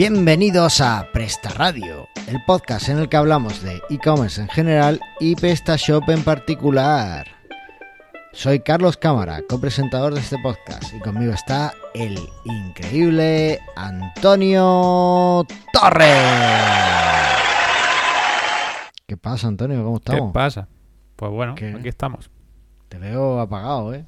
Bienvenidos a Presta Radio, el podcast en el que hablamos de e-commerce en general y PrestaShop en particular. Soy Carlos Cámara, copresentador de este podcast, y conmigo está el increíble Antonio Torres. ¿Qué pasa, Antonio? ¿Cómo estamos? ¿Qué pasa? Pues bueno, ¿Qué? aquí estamos. Te veo apagado, ¿eh?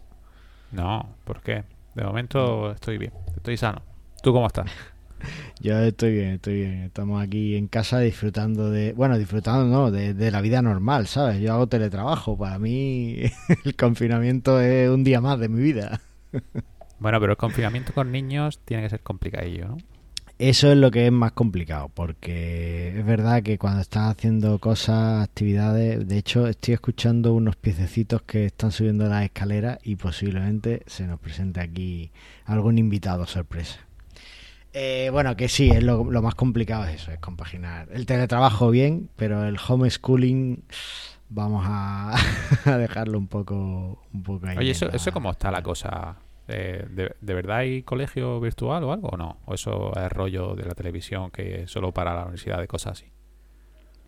No, ¿por qué? De momento estoy bien, estoy sano. ¿Tú cómo estás? Yo estoy bien, estoy bien. Estamos aquí en casa disfrutando de, bueno, disfrutando no, de, de la vida normal, ¿sabes? Yo hago teletrabajo. Para mí el confinamiento es un día más de mi vida. Bueno, pero el confinamiento con niños tiene que ser complicadillo, ¿no? Eso es lo que es más complicado, porque es verdad que cuando estás haciendo cosas, actividades, de hecho estoy escuchando unos piececitos que están subiendo las escaleras y posiblemente se nos presente aquí algún invitado sorpresa. Eh, bueno, que sí, es lo, lo más complicado es eso, es compaginar el teletrabajo bien, pero el homeschooling vamos a, a dejarlo un poco, un poco ahí. Oye, ¿eso, la- eso cómo está la cosa? Eh, ¿de, de verdad hay colegio virtual o algo o no? ¿O eso es rollo de la televisión que es solo para la universidad de cosas así?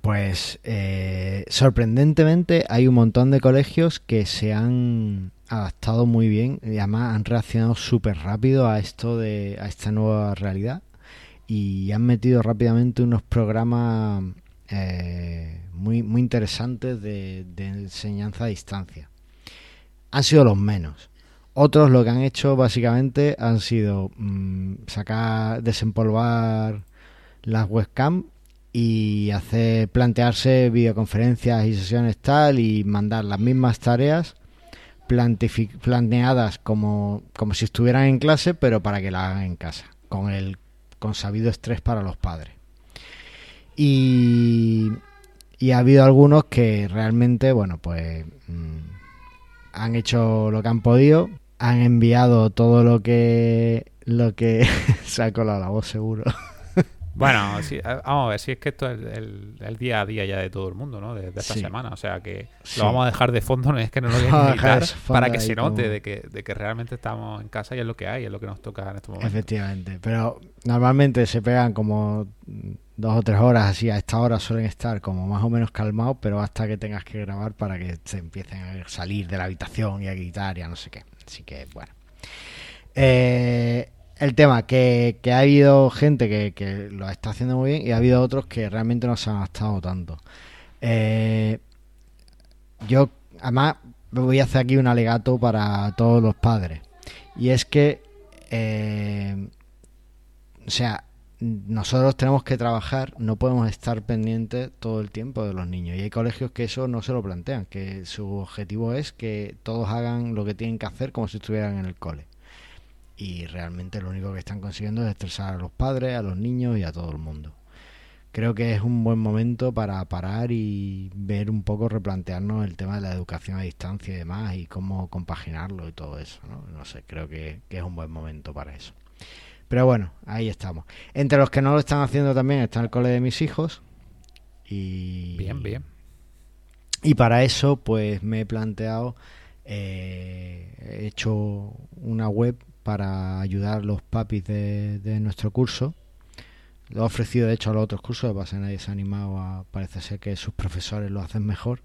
Pues eh, sorprendentemente hay un montón de colegios que se han adaptado muy bien y además han reaccionado súper rápido a esto de a esta nueva realidad y han metido rápidamente unos programas eh, muy muy interesantes de, enseñanza a distancia. Han sido los menos. Otros lo que han hecho básicamente han sido mm, sacar, desempolvar las webcam y hacer plantearse videoconferencias y sesiones tal y mandar las mismas tareas planeadas como, como si estuvieran en clase pero para que la hagan en casa con el con sabido estrés para los padres. Y, y ha habido algunos que realmente bueno pues mm, han hecho lo que han podido han enviado todo lo que lo que se ha colado la voz seguro Bueno, sí, vamos a ver, si es que esto es el, el día a día ya de todo el mundo, ¿no? De, de esta Sí. semana. O sea que Sí. lo vamos a dejar de fondo, no es que no lo voy a para que se note como- de, que, de que realmente estamos en casa y es lo que hay, es lo que nos toca en este momento. Efectivamente, pero normalmente se pegan como dos o tres horas así, a esta hora suelen estar como más o menos calmados, pero hasta que tengas que grabar para que se empiecen a salir de la habitación y a gritar y a no sé qué. Así que bueno. Eh, el tema, que, que ha habido gente que, lo está haciendo muy bien y ha habido otros que realmente no se han adaptado tanto. Eh, yo, además, voy a hacer aquí un alegato para todos los padres. Y es que, eh, o sea, nosotros tenemos que trabajar, no podemos estar pendientes todo el tiempo de los niños. Y hay colegios que eso no se lo plantean, que su objetivo es que todos hagan lo que tienen que hacer como si estuvieran en el cole. Y realmente lo único que están consiguiendo es estresar a los padres, a los niños y a todo el mundo. Creo que es un buen momento para parar y ver un poco, replantearnos el tema de la educación a distancia y demás y cómo compaginarlo y todo eso. No, no sé, creo que, que es un buen momento para eso. Pero bueno, ahí estamos. Entre los que no lo están haciendo también está el cole de mis hijos. Y, Bien, bien. y para eso, pues me he planteado, eh, he hecho una web para ayudar a los papis de, nuestro curso. Lo he ofrecido, de hecho, a los otros cursos, lo que nadie se ha animado a, parece ser que sus profesores lo hacen mejor.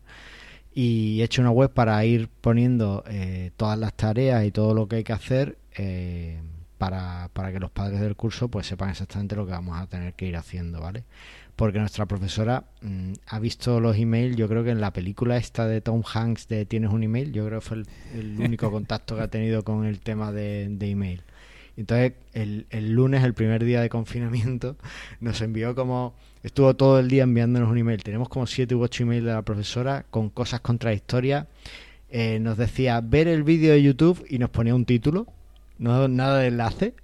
Y he hecho una web para ir poniendo eh, todas las tareas y todo lo que hay que hacer eh, para, para que los padres del curso pues sepan exactamente lo que vamos a tener que ir haciendo, ¿vale? Porque nuestra profesora mm, ha visto los emails, yo creo que en la película esta de Tom Hanks de Tienes un email, yo creo que fue el, el único contacto que ha tenido con el tema de, de email. Entonces, el, el lunes, el primer día de confinamiento, nos envió como. Estuvo todo el día enviándonos un email. Tenemos como siete u ocho emails de la profesora con cosas contradictorias. Eh, nos decía ver el vídeo de YouTube y nos ponía un título. No nada de enlace.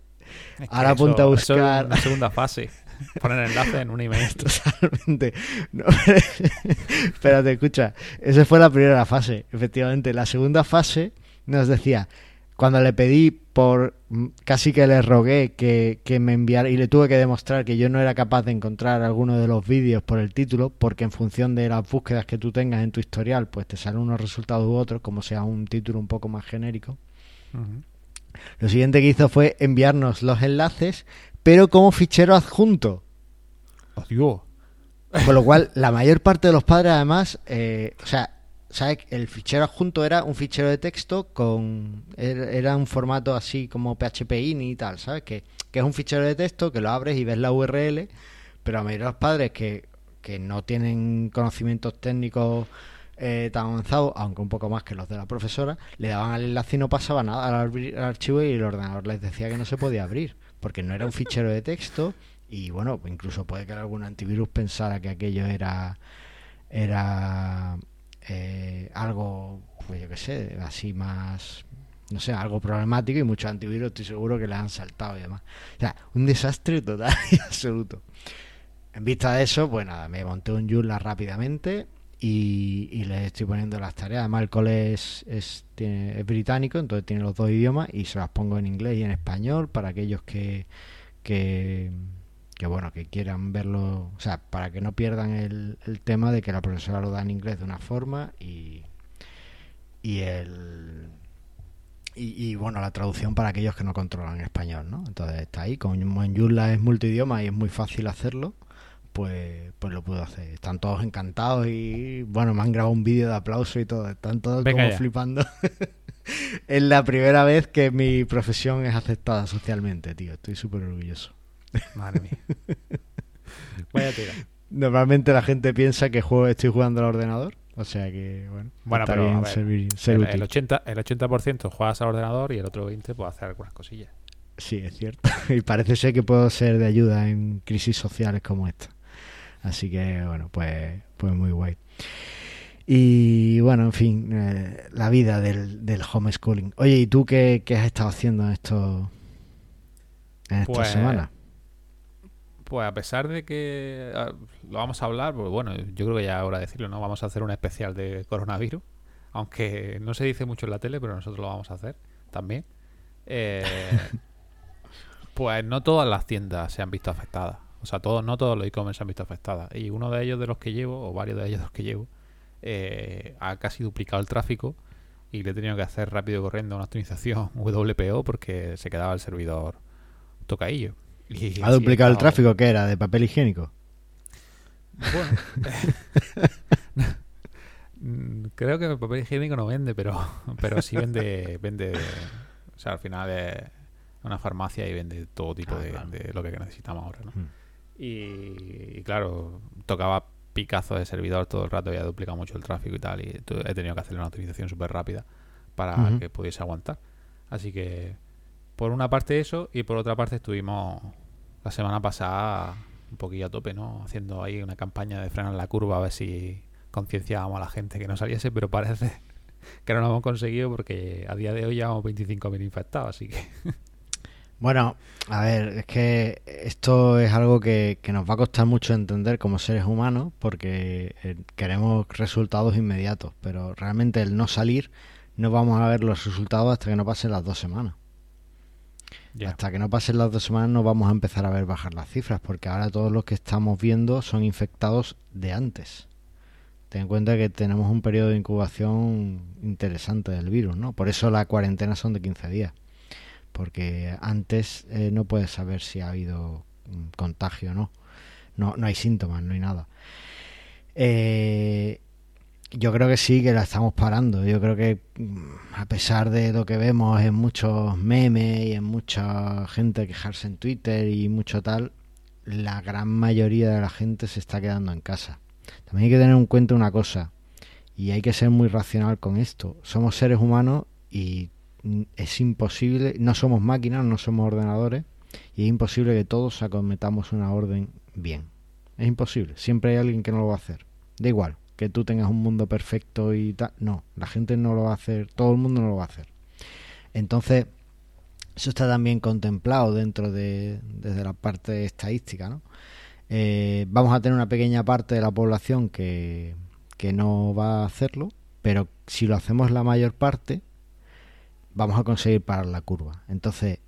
Es que Ahora apunta a eso- eso es buscar- una segunda fase. Poner enlace en un email. Totalmente. No, espérate, escucha. Esa fue la primera fase, efectivamente. La segunda fase nos decía, cuando le pedí por, mm, casi que le rogué que, que me enviara y le tuve que demostrar que yo no era capaz de encontrar alguno de los vídeos por el título, porque en función de las búsquedas que tú tengas en tu historial, pues te salen unos resultados u otros, como sea un título un poco más genérico. Lo siguiente que hizo fue enviarnos los enlaces pero como fichero adjunto. Adiós. Con lo cual, la mayor parte de los padres, además, eh, o sea, ¿sabes? El fichero adjunto era un fichero de texto con. er- Era un formato así como PHP-INI y tal, ¿sabes? Que, que es un fichero de texto que lo abres y ves la URL, pero la mayoría de los padres que, que no tienen conocimientos técnicos eh, tan avanzados, aunque un poco más que los de la profesora, le daban al enlace y no pasaba nada al, abrir- al archivo y el ordenador les decía que no se podía abrir, porque no era un fichero de texto y bueno, incluso puede que algún antivirus pensara que aquello era era eh, algo, pues yo qué sé, así más, no sé, algo problemático y muchos antivirus estoy seguro que le han saltado y demás. O sea, un desastre total y absoluto. En vista de eso, pues nada, me monté un Joomla rápidamente y, les estoy poniendo las tareas. Además, el cole es, es, tiene- es británico, entonces tiene los dos idiomas y se las pongo en inglés y en español para aquellos que, que, bueno, que quieran verlo, o sea, para que no pierdan el, el tema de que la profesora lo da en inglés de una forma y, y el y, y, bueno, la traducción para aquellos que no controlan español, ¿no? Entonces está ahí, como en Joomla es multidioma y es muy fácil hacerlo, pues, pues lo puedo hacer. Están todos encantados y bueno, me han grabado un vídeo de aplauso y todo, están todos Venga como ya. flipando. es la primera vez que mi profesión es aceptada socialmente, tío. Estoy súper orgulloso. Madre mía. Vaya tira. Normalmente la gente piensa que juego, estoy jugando al ordenador. O sea que, bueno, Bueno, está pero, a bien ver, servir- ser El, útil. el 80, el 80% juegas al ordenador y el otro 20% puede hacer algunas cosillas. Sí, es cierto. Y parece ser que puedo ser de ayuda en crisis sociales como esta. Así que, bueno, pues, pues muy guay. Y bueno, en fin, eh, la vida del, del homeschooling. Oye, ¿y tú qué, qué has estado haciendo en estos en estas Pues, semanas? Pues a pesar de que ah, lo vamos a hablar, pues bueno, yo creo que ya es hora de decirlo, ¿no? Vamos a hacer un especial de coronavirus, aunque no se dice mucho en la tele, pero nosotros lo vamos a hacer también. Eh, pues no todas las tiendas se han visto afectadas. O sea, todos, no todos los e-commerce se han visto afectadas. Y uno de ellos de los que llevo, o varios de ellos de los que llevo, eh, ha casi duplicado el tráfico y le he tenido que hacer rápido corriendo una optimización WPO porque se quedaba el servidor tocaillo. Y ¿Ha duplicado el tráfico? ¿Qué era? ¿De papel higiénico? Bueno, creo que el papel higiénico no vende, pero, pero sí vende, vende, o sea, al final es una farmacia y vende todo tipo Ah, de, claro. de lo que necesitamos ahora, ¿no? Mm. Y, y claro, tocaba picazo de servidor todo el rato, había duplicado mucho el tráfico y tal, y he tenido que hacerle una optimización súper rápida para que pudiese aguantar. Así que, por una parte eso, y por otra parte estuvimos la semana pasada un poquillo a tope, ¿no? Haciendo ahí una campaña de frenar la curva a ver si concienciábamos a la gente que no saliese, pero parece que no lo hemos conseguido porque a día de hoy llevamos 25.000 infectados, así que... Bueno, a ver, es que esto es algo que, que nos va a costar mucho entender como seres humanos porque eh, queremos resultados inmediatos, pero realmente el no salir no vamos a ver los resultados hasta que no pasen las dos semanas. Hasta que no pasen las dos semanas no vamos a empezar a ver bajar las cifras porque ahora todos los que estamos viendo son infectados de antes. Ten en cuenta que tenemos un periodo de incubación interesante del virus, ¿no? Por eso la cuarentena son de 15 días porque antes eh, no puedes saber si ha habido mm, contagio o no. No, no hay síntomas, no hay nada. Eh, yo creo que sí, que la estamos parando. Yo creo que mm, a pesar de lo que vemos en muchos memes y en mucha gente quejarse en Twitter y mucho tal, la gran mayoría de la gente se está quedando en casa. También hay que tener en cuenta una cosa, y hay que ser muy racional con esto. Somos seres humanos y es imposible, no somos máquinas, no somos ordenadores, y es imposible que todos acometamos una orden bien. Es imposible, siempre hay alguien que no lo va a hacer. Da igual, que tú tengas un mundo perfecto y tal. No, la gente no lo va a hacer, todo el mundo no lo va a hacer. Entonces, eso está también contemplado dentro de desde la parte estadística, ¿no? Eh, vamos a tener una pequeña parte de la población que, que no va a hacerlo, pero si lo hacemos la mayor parte, vamos a conseguir parar la curva. Entonces,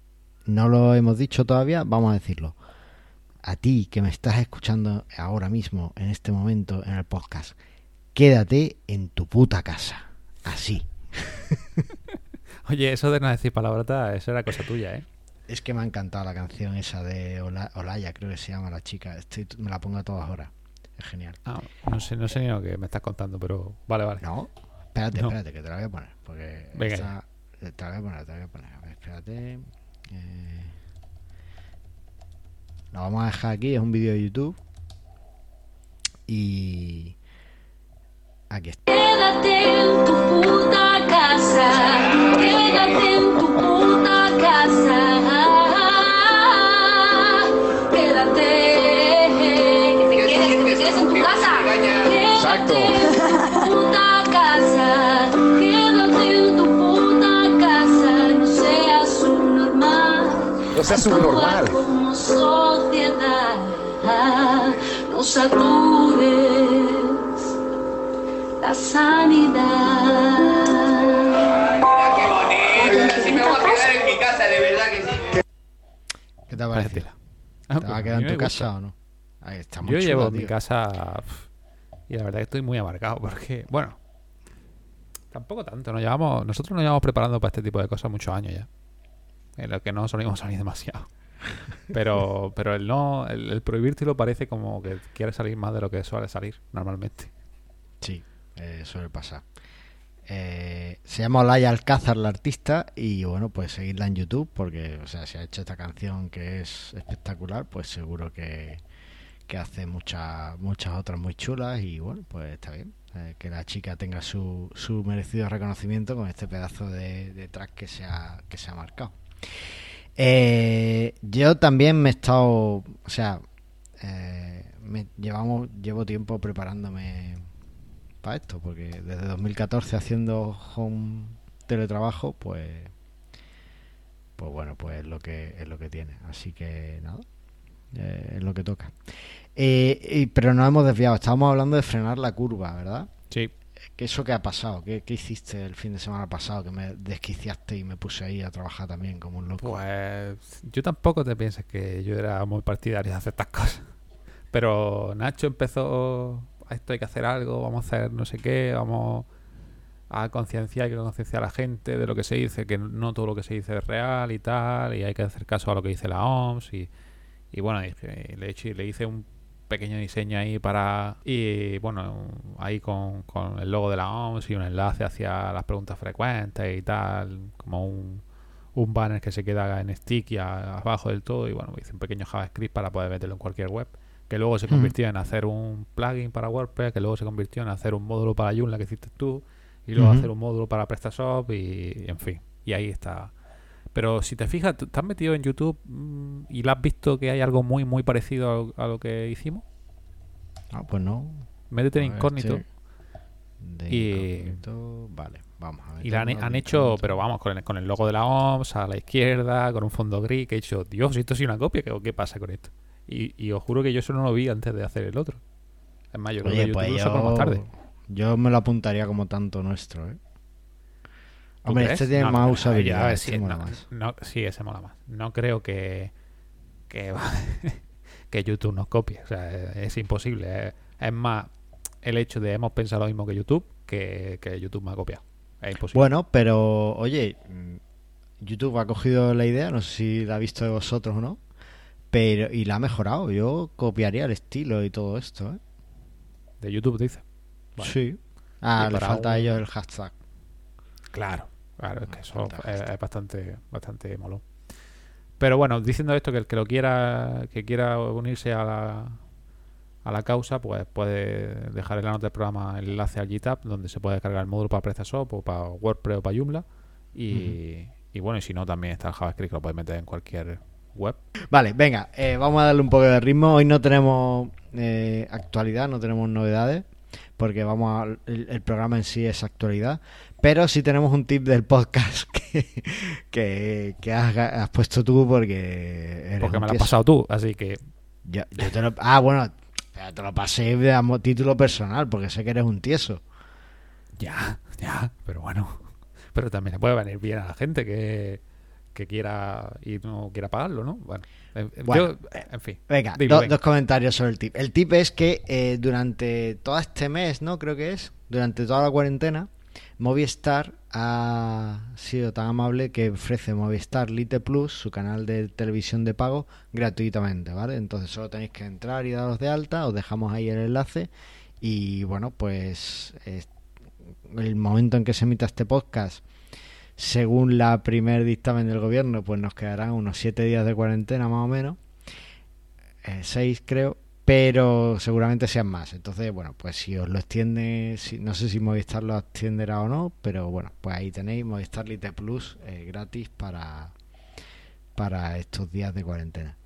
no lo hemos dicho todavía, vamos a decirlo. A ti que me estás escuchando ahora mismo, en este momento, en el podcast, quédate en tu puta casa. Así. Oye, eso de no decir palabrotas, eso era cosa tuya, ¿eh? Es que me ha encantado la canción esa de Ola- Olaya, creo que se llama la chica. Estoy, me la pongo a todas horas. Es genial. Ah, no sé, no sé ni lo que me estás contando, pero vale, vale. No, espérate, No. espérate, que te la voy a poner. Porque Venga te la voy a poner, te la voy a poner. A ver, espérate. Eh, Lo vamos a dejar aquí, es un vídeo de YouTube. Y. Aquí está. Quédate en tu puta casa. Quédate en tu puta casa. Quédate. Que te quedes, que te quedes en tu casa. Exacto. Quédate en tu puta normal. No seas un normal. Actúa como sociedad. No satures la sanidad. Qué bonito, así me voy a quedar en mi casa, de verdad que sí. ¿Qué te. Ah, ¿Te va a a quedar en tu casa o no? Ahí está muy Yo chula, llevo mi casa y la verdad que estoy muy amargado porque, bueno, tampoco tanto. Nos llevamos, nosotros nos llevamos preparando para este tipo de cosas muchos años ya. En lo que no solimos salir demasiado. Pero, pero el no, el, el prohibírtelo parece como que quiere salir más de lo que suele salir normalmente. Sí, eh, suele pasar. Eh, se llama Olaya Alcázar la artista y bueno, pues seguirla en YouTube porque, o sea, si ha hecho esta canción que es espectacular, pues seguro que, que hace muchas muchas otras muy chulas y bueno, pues está bien. eh, que la chica tenga su, su merecido reconocimiento con este pedazo de, de track que se ha, que se ha marcado. Eh, yo también me he estado, o sea, eh, me llevamos, llevo tiempo preparándome para esto, porque desde 2014 haciendo home teletrabajo, pues, pues bueno, pues es lo que es lo que tiene. Así que nada, eh, es lo que toca. Eh, pero nos hemos desviado. Estábamos hablando de frenar la curva, ¿verdad? Sí, ¿Qué eso qué ha pasado? ¿Qué, qué hiciste el fin de semana pasado que me desquiciaste y me puse ahí a trabajar también como un loco? pues yo tampoco te pienses que yo era muy partidario de hacer estas cosas. Pero Nacho empezó, esto hay que hacer algo, vamos a hacer no sé qué, vamos a concienciar, hay que concienciar a la gente de lo que se dice, que no todo lo que se dice es real y tal, y hay que hacer caso a lo que dice la OMS. Y, y bueno, dije- le, eché- le hice un pequeño diseño ahí para. Y bueno, ahí con, con el logo de la OMS y un enlace hacia las preguntas frecuentes y tal, como un, un banner que se queda en sticky a- abajo del todo. Y bueno, hice un pequeño JavaScript para poder meterlo en cualquier web. Que luego se Ujú. convirtió en hacer un plugin para WordPress, que luego se convirtió en hacer un módulo para Joomla que hiciste tú, y luego hacer un módulo para PrestaShop, y en fin. Y ahí está. Pero si te fijas, ¿tú- ¿te has metido en YouTube mm, y le has visto que hay algo muy, muy parecido a lo, a lo que hicimos? Ah, pues no. Métete en incógnito. de Y- incógnito, Vale, vamos a ver. Y la han, han hecho, pero vamos, con el, con el logo de la OMS a la izquierda, con un fondo gris, que he dicho, Dios, esto es una copia, ¿qué, qué pasa con esto? Y, y os juro que yo eso no lo vi antes de hacer el otro. Es más, yo creo que Oye, YouTube pues lo yo, sacó más tarde. yo me lo apuntaría como tanto nuestro, ¿eh? ¿Tú Hombre, crees? este tiene No, más ver, usabilidad. ver, este sí, mola no, más. no, sí, ese mola más. No creo que que, que YouTube nos copie. O sea, es, es imposible. Es, es más el hecho de hemos pensado lo mismo que YouTube que, que YouTube me ha copiado. Es imposible. Bueno, pero oye, YouTube ha cogido la idea, no sé si la ha visto de vosotros o no, pero y la ha mejorado. Yo copiaría el estilo y todo esto, ¿eh? De YouTube dice. Vale. Sí. Ah, le falta a ellos el hashtag. Claro, claro, es que eso es, bastante, bastante molón. Pero bueno, diciendo esto, que el que lo quiera, que quiera unirse a la, a la causa, pues puede dejar en la nota del programa el enlace al GitHub, donde se puede cargar el módulo para PrestaShop o para WordPress o para Joomla. Y, y bueno, y si no, también está el JavaScript, que lo puedes meter en cualquier web. Vale, venga, eh, vamos a darle un poco de ritmo. Hoy no tenemos eh, actualidad, no tenemos novedades, porque vamos a, el, el programa en sí es actualidad. Pero sí tenemos un tip del podcast que, que, que has, has puesto tú porque eres Porque me lo has pasado tú, así que Yo, yo te lo, ah, bueno, te lo pasé a título personal, porque sé que eres un tieso. ya, ya, pero bueno. Pero también le puede venir bien a la gente que, que quiera y no quiera pagarlo, ¿no? Bueno, en, Bueno, yo- en fin. Venga, Dime, do- venga. dos comentarios sobre el tip. El tip es que eh, durante todo este mes, ¿no? Creo que es, durante toda la cuarentena, Movistar ha sido tan amable que ofrece Movistar Lite Plus, su canal de televisión de pago, gratuitamente, ¿vale? Entonces solo tenéis que entrar y daros de alta, os dejamos ahí el enlace y bueno, pues es- el momento en que se emita este podcast, según la primer dictamen del gobierno, pues nos quedarán unos siete días de cuarentena más o menos, eh, seis creo, pero seguramente sean más. Entonces, bueno, pues si os lo extiende, si, no sé si Movistar lo extenderá o no, pero bueno, pues ahí tenéis Movistar Lite Plus eh, gratis para, para estos días de cuarentena.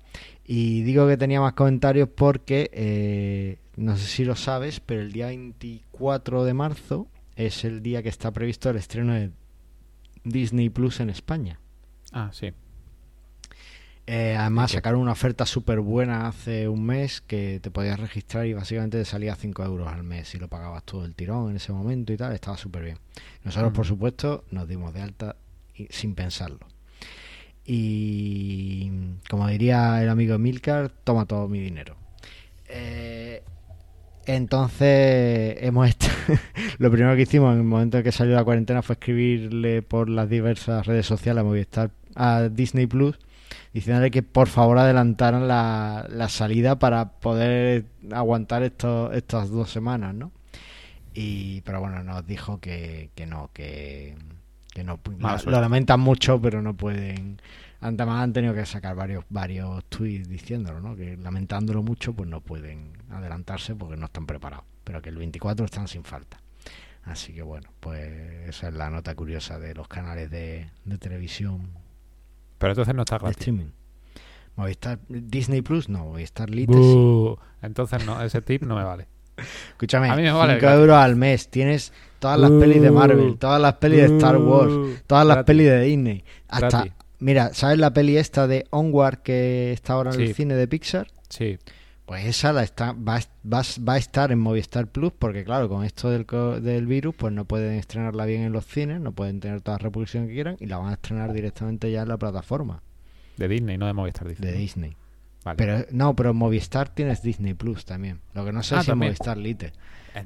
Y digo que tenía más comentarios porque, eh, no sé si lo sabes, pero el día 24 de marzo es el día que está previsto el estreno de Disney Plus en España. Ah, sí. Eh, además sacaron una oferta súper buena hace un mes que te podías registrar y básicamente te salía 5 euros al mes si lo pagabas todo el tirón en ese momento y tal, estaba súper bien. Nosotros, por Ujú. supuesto, nos dimos de alta y- sin pensarlo. Y como diría el amigo Milcar, toma todo mi dinero. Eh, entonces, hemos est- lo primero que hicimos en el momento en que salió la cuarentena fue escribirle por las diversas redes sociales a Movistar, a Disney Plus, diciéndole que por favor adelantaran la, la salida para poder aguantar estos, estas dos semanas, ¿no? Y, pero bueno, nos dijo que, que no, que, que no. Suerte. lo lamentan mucho, pero no pueden. Además han tenido que sacar varios varios tweets diciéndolo, ¿no? Que lamentándolo mucho, pues no pueden adelantarse porque no están preparados. Pero que el 24 están sin falta. Así que bueno, pues esa es la nota curiosa de los canales de, de televisión Pero entonces no está gratis. streaming. Movistar Disney Plus, no, Movistar Lite sí. Entonces no, ese tip no me vale. Escúchame, A mí me vale 5 gratis. euros al mes. Tienes todas las pelis de Marvel, todas las pelis de Star Wars, todas las gratis. pelis de Disney. Hasta, Gratis. mira, ¿sabes la peli esta de Onward que está ahora en Sí. el cine de Pixar? Sí. Pues esa la está, va, a- va, va a estar en Movistar Plus porque claro, con esto del, del virus pues no pueden estrenarla bien en los cines, no pueden tener toda la reproducción que quieran y la van a estrenar directamente ya en la plataforma De Disney, no de Movistar. dice, de. Disney. Vale. Pero no, pero en Movistar tienes Disney Plus también. Lo que no sé Ah, si en. Movistar Lite.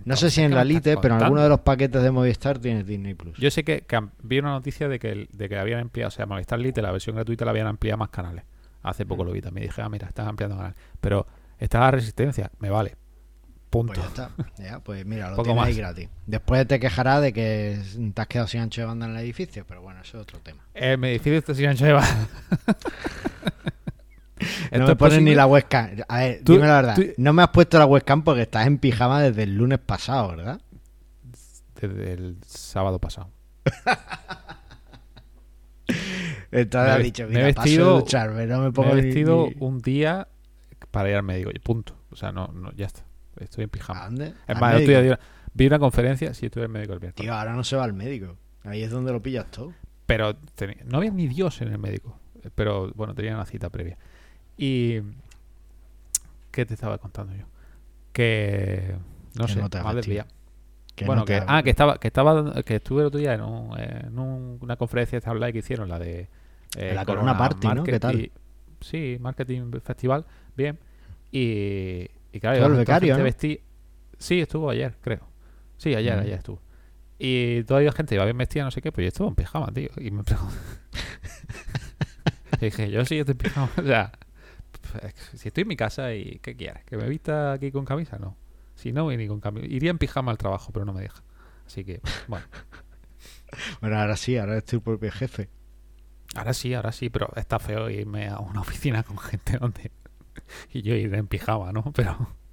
No sé si en ¿qué la Lite, pero en alguno de los paquetes de Movistar tienes Disney Plus. Yo sé que, que vi una noticia de que, de que habían ampliado, o sea, Movistar Lite, la versión gratuita, la habían ampliado más canales. Hace poco Mm. lo vi también. Dije, ah, mira, están ampliando canales. Pero está la resistencia, me vale. Punto. Pues ya está. Ya, pues mira, lo Poco tienes ahí gratis. Después te quejarás de que te has quedado sin ancho de banda en el edificio, pero bueno, eso es otro tema. El edificio está sin ancho de banda. no me es pones ni la webcam. A ver, Tú- dime la verdad. tú- No me has puesto la webcam porque estás en pijama desde el lunes pasado, ¿verdad? Desde el sábado pasado. Entonces Me has he- dicho, me he mira, paso vestido- de ducharme, no me Me pongo he ni- vestido ni- un día para ir al médico. Y punto. O sea, no, no, ya está. Estoy en ¿A pijama. dónde? Es ¿Al más, vi, una conferencia. Sí, estuve el médico el viernes. Tío, ahora no se va al médico. Ahí es donde lo pillas todo. Pero teni- no había ni Dios en el médico. Pero bueno, tenía una cita previa. Y. ¿Qué te estaba contando yo? Que. No Que sé, no te más. Que bueno, no que, ah, que estaba, que estaba, que estuve el otro día en, un- en un- una conferencia esta online que hicieron, la de eh, La Corona Party, ¿no? ¿Qué tal? Sí, Marketing Festival, bien. Y, y claro, Estuvo el becario, Sí, estuvo ayer, creo. Sí, ayer, Mm. ayer estuvo. Y toda la gente iba bien vestida, no sé qué, pues yo estuve en pijama, tío. Y me pregunto. Y dije, yo sí estoy en pijama. O sea, pues, si estoy en mi casa y ¿qué quieres? ¿Que me vista aquí con camisa? No. Si no, voy ni con camisa. Iría en pijama al trabajo, pero no me deja. Así que, bueno. Bueno, ahora sí, ahora eres tu propio jefe. Ahora sí, ahora sí, pero está feo irme a una oficina con gente donde. Y yo ir en pijama, ¿no? Pero.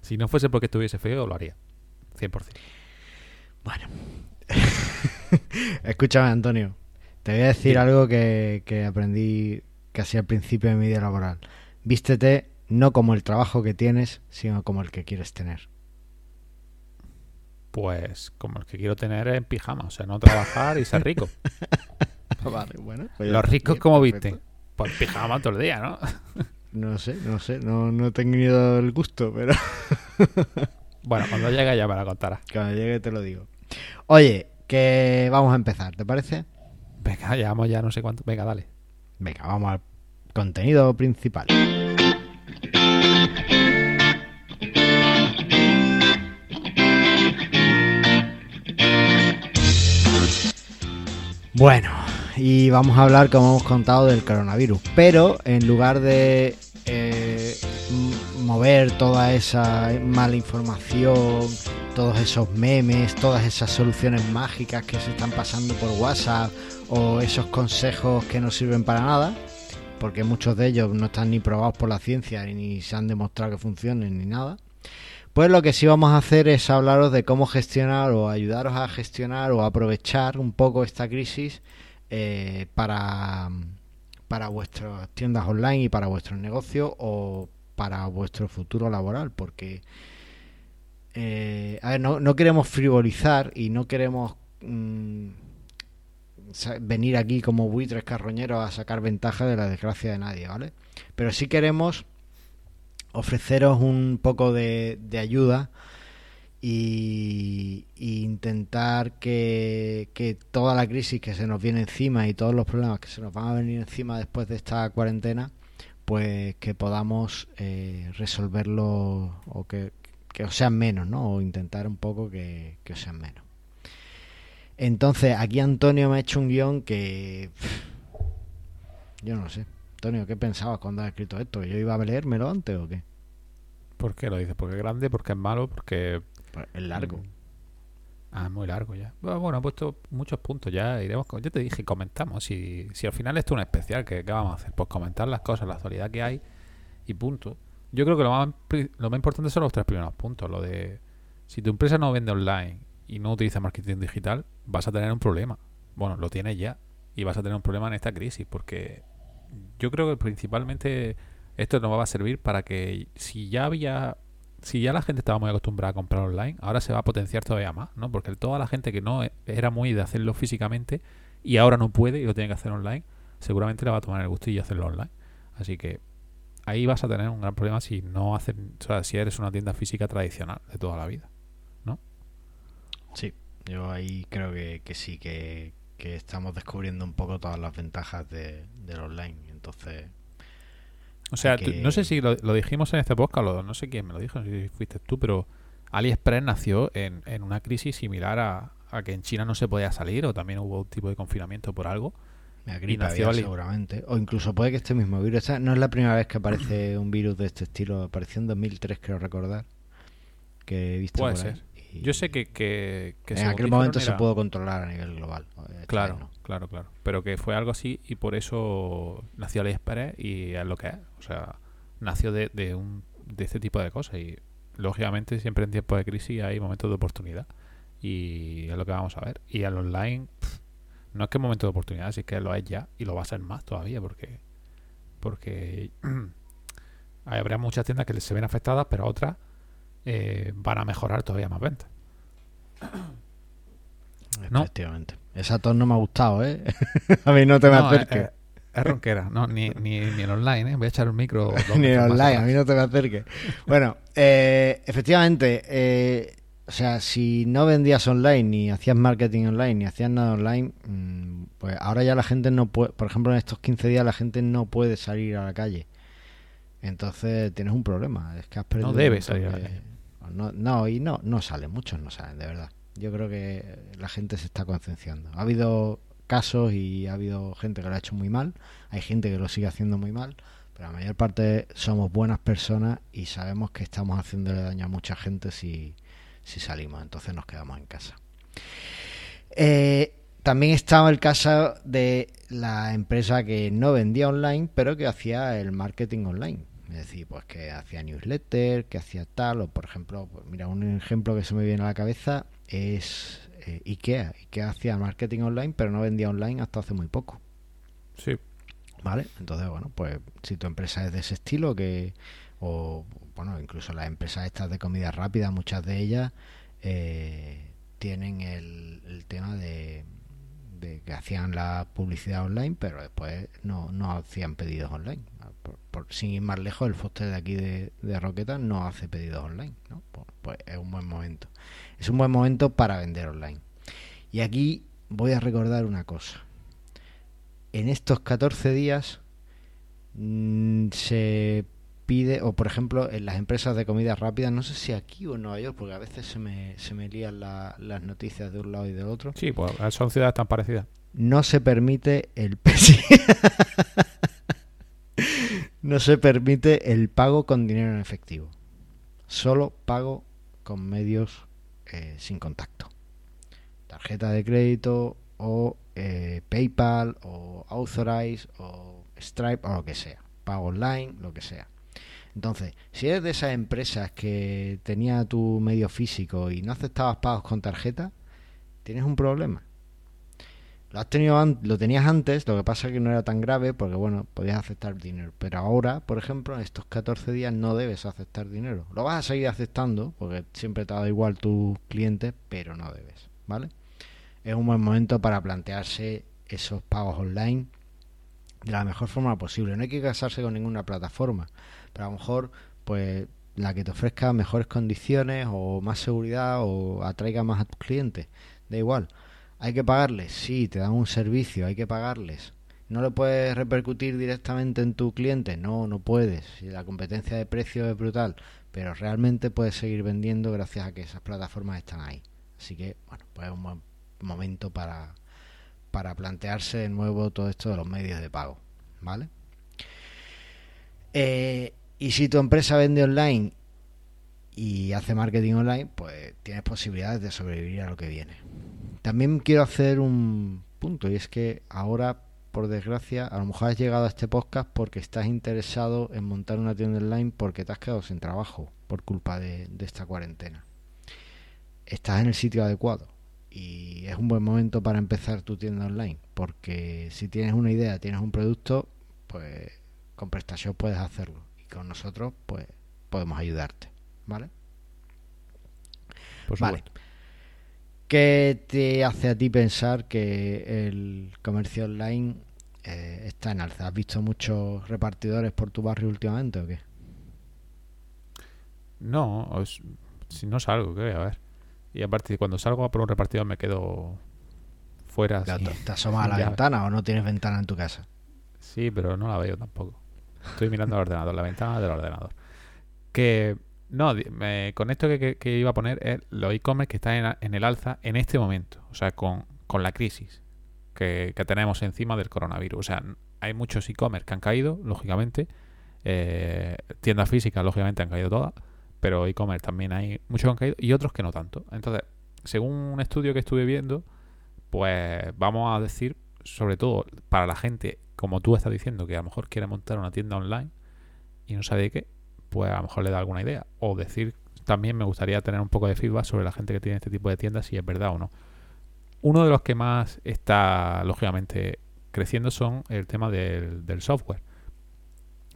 Si no fuese porque estuviese feo, lo haría. 100%. Bueno. Escúchame, Antonio. Te voy a decir algo que, que aprendí casi al principio de mi vida laboral. Vístete no como el trabajo que tienes, sino como el que quieres tener. Pues como el que quiero tener en pijama, o sea, no trabajar y ser rico. Vale, bueno. pues Los ricos, bien, ¿cómo perfecto. visten? Pues pijama todo el día, ¿no? No sé, no sé, no, no he tenido el gusto, pero Bueno, cuando llegue ya me la contarás. cuando llegue te lo digo. Oye, que vamos a empezar, ¿te parece? Venga, llevamos ya no sé cuánto. Venga, dale. Venga, vamos al contenido principal. Bueno, y vamos a hablar, como hemos contado, del coronavirus. Pero en lugar de eh, mover toda esa mala información, todos esos memes, todas esas soluciones mágicas que se están pasando por WhatsApp o esos consejos que no sirven para nada, porque muchos de ellos no están ni probados por la ciencia ni se han demostrado que funcionen ni nada. Pues lo que sí vamos a hacer es hablaros de cómo gestionar o ayudaros a gestionar o aprovechar un poco esta crisis eh, para, para vuestras tiendas online y para vuestros negocios o para vuestro futuro laboral. Porque, eh, a ver, no, queremos frivolizar y no queremos mm, venir aquí como buitres carroñeros a sacar ventaja de la desgracia de nadie, ¿vale? Pero sí queremos ofreceros un poco de ayuda y, intentar que, que toda la crisis que se nos viene encima y todos los problemas que se nos van a venir encima después de esta cuarentena, pues que podamos eh, resolverlo o que, que os sean menos, ¿no? O intentar un poco que, que os sean menos. Entonces, aquí Antonio me ha hecho un guion que... Yo no sé. Antonio, ¿qué pensabas cuando has escrito esto? ¿Que yo iba a leérmelo antes o qué? ¿Por qué lo dices? ¿Porque es grande? ¿Porque es malo? ¿Porque es largo. Mm. Ah, muy largo ya. Bueno, he puesto muchos puntos ya. Iremos. Yo te dije, comentamos. Si, si al final esto es un especial, ¿qué, qué vamos a hacer? Pues comentar las cosas, la actualidad que hay y punto. Yo creo que lo más, lo más importante son los tres primeros puntos. Lo de si tu empresa no vende online y no utiliza marketing digital, vas a tener un problema. Bueno, lo tienes ya. Y vas a tener un problema en esta crisis porque yo creo que principalmente esto nos va a servir para que si ya había si ya la gente estaba muy acostumbrada a comprar online, ahora se va a potenciar todavía más, ¿no? Porque toda la gente que no e- era muy de hacerlo físicamente y ahora no puede y lo tiene que hacer online, seguramente le va a tomar el gusto y hacerlo online. Así que ahí vas a tener un gran problema si no hacen, o sea, si eres una tienda física tradicional de toda la vida. Sí, yo ahí creo que, que sí, que, que estamos descubriendo un poco todas las ventajas de, del online. Entonces, O sea, tú- que- no sé si lo, lo dijimos en este podcast, o no sé quién me lo dijo, no sé si fuiste tú, pero AliExpress nació en, en una crisis similar a, a que en China no se podía salir o también hubo un tipo de confinamiento por algo. me gripe nació había Ali- seguramente. O incluso puede que este mismo virus. Esta no es la primera vez que aparece un virus de este estilo. Apareció en 2003, creo recordar. Que he visto Puede por ser. Yo sé que, que, que en aquel momento se pudo controlar a nivel global. Esta Claro, no. Claro, claro. Pero que fue algo así y por eso nació AliExpress y es lo que es. O sea, nació de, de, un, de este tipo de cosas y lógicamente siempre en tiempos de crisis hay momentos de oportunidad y es lo que vamos a ver. Y al online no es que es momento de oportunidad, sí que lo es ya y lo va a ser más todavía porque porque habrá muchas tiendas que se ven afectadas, pero otras eh, van a mejorar todavía más ventas. No. Efectivamente. Esa tos no me ha gustado, ¿eh? a mí no te me No, acerques. eh, eh, es ronquera, no, ni, ni, ni en online, ¿eh? Voy a echar el micro. Ni más online, a mí no te me acerques. Bueno, eh, efectivamente, eh, o sea, si no vendías online, ni hacías marketing online, ni hacías nada online, mm, pues ahora ya la gente no puede, por ejemplo, en estos 15 días la gente no puede salir a la calle. Entonces tienes un problema, es que has perdido... No debe un salir a la calle. No, no, y no, no salen, muchos no salen, de verdad. Yo creo que la gente se está concienciando. Ha habido casos y ha habido gente que lo ha hecho muy mal, hay gente que lo sigue haciendo muy mal, pero la mayor parte somos buenas personas y sabemos que estamos haciéndole daño a mucha gente si, si salimos, entonces nos quedamos en casa. Eh, también estaba el caso de la empresa que no vendía online, pero que hacía el marketing online. Es decir, pues que hacía newsletter, que hacía tal, o por ejemplo, pues mira, un ejemplo que se me viene a la cabeza es eh, IKEA. IKEA hacía marketing online, pero no vendía online hasta hace muy poco. Sí, ¿Vale? Entonces, bueno, pues si tu empresa es de ese estilo, que o bueno, incluso las empresas estas de comida rápida, muchas de ellas eh, tienen el, el tema de, de que hacían la publicidad online, pero después no, no hacían pedidos online. Por- por- sin ir más lejos, el Foster de aquí de, de Roqueta no hace pedidos online, ¿no? Pues, es un buen momento. Es un buen momento para vender online. Y aquí voy a recordar una cosa en estos 14 días mm, se pide, o por ejemplo en las empresas de comida rápida, no sé si aquí o en Nueva York, porque a veces se me, se me lían la- las noticias de un lado y del otro, Sí, pues son ciudades tan parecidas. no se permite el no se permite el pago con dinero en efectivo. Solo pago con medios eh, sin contacto. Tarjeta de crédito o eh, PayPal o Authorize o Stripe o lo que sea. Pago online, lo que sea. Entonces, si eres de esas empresas que tenía tu medio físico y no aceptabas pagos con tarjeta, tienes un problema. Lo has tenido lo tenías antes, lo que pasa es que no era tan grave porque bueno, podías aceptar dinero, pero ahora, por ejemplo, en estos 14 días no debes aceptar dinero. Lo vas a seguir aceptando porque siempre te ha dado igual tus clientes, pero no debes, ¿vale? Es un buen momento para plantearse esos pagos online de la mejor forma posible. No hay que casarse con ninguna plataforma, pero a lo mejor pues la que te ofrezca mejores condiciones o más seguridad o atraiga más a tus clientes, da igual. ¿Hay que pagarles? Sí, te dan un servicio, hay que pagarles. ¿No le puedes repercutir directamente en tu cliente? No, no puedes. La competencia de precios es brutal, pero realmente puedes seguir vendiendo gracias a que esas plataformas están ahí. Así que, bueno, pues es un buen momento para, para plantearse de nuevo todo esto de los medios de pago, ¿vale? Eh, y si tu empresa vende online y hace marketing online, pues tienes posibilidades de sobrevivir a lo que viene. También quiero hacer un punto y es que ahora, por desgracia, a lo mejor has llegado a este podcast porque estás interesado en montar una tienda online porque te has quedado sin trabajo por culpa de, de esta cuarentena. Estás en el sitio adecuado y es un buen momento para empezar tu tienda online porque si tienes una idea, tienes un producto, pues con PrestaShop puedes hacerlo y con nosotros pues podemos ayudarte, ¿vale? Por Vale. supuesto. ¿Qué te hace a ti pensar que el comercio online eh, está en alza? ¿Has visto muchos repartidores por tu barrio últimamente o qué? No, si no salgo, ¿qué voy a ver? Y aparte, cuando salgo a por un repartidor me quedo fuera. ¿Te, así. te asomas a la Ya. ventana o no tienes ventana en tu casa? Sí, pero no la veo tampoco. Estoy mirando al ordenador, la ventana del ordenador. Que, no, me- con esto que, iba a poner es los e-commerce que están en, el alza en este momento. O sea, con, la crisis que, tenemos encima del coronavirus. O sea, hay muchos e-commerce que han caído, lógicamente. Eh, tiendas físicas, lógicamente, han caído todas. Pero e-commerce también hay muchos que han caído y otros que no tanto. Entonces, según un estudio que estuve viendo, pues vamos a decir, sobre todo para la gente, como tú estás diciendo, que a lo mejor quiere montar una tienda online y no sabe de qué, pues a lo mejor le da alguna idea. O decir, también me gustaría tener un poco de feedback sobre la gente que tiene este tipo de tiendas, si es verdad o no. Uno de los que más está, lógicamente, creciendo son el tema del, del software.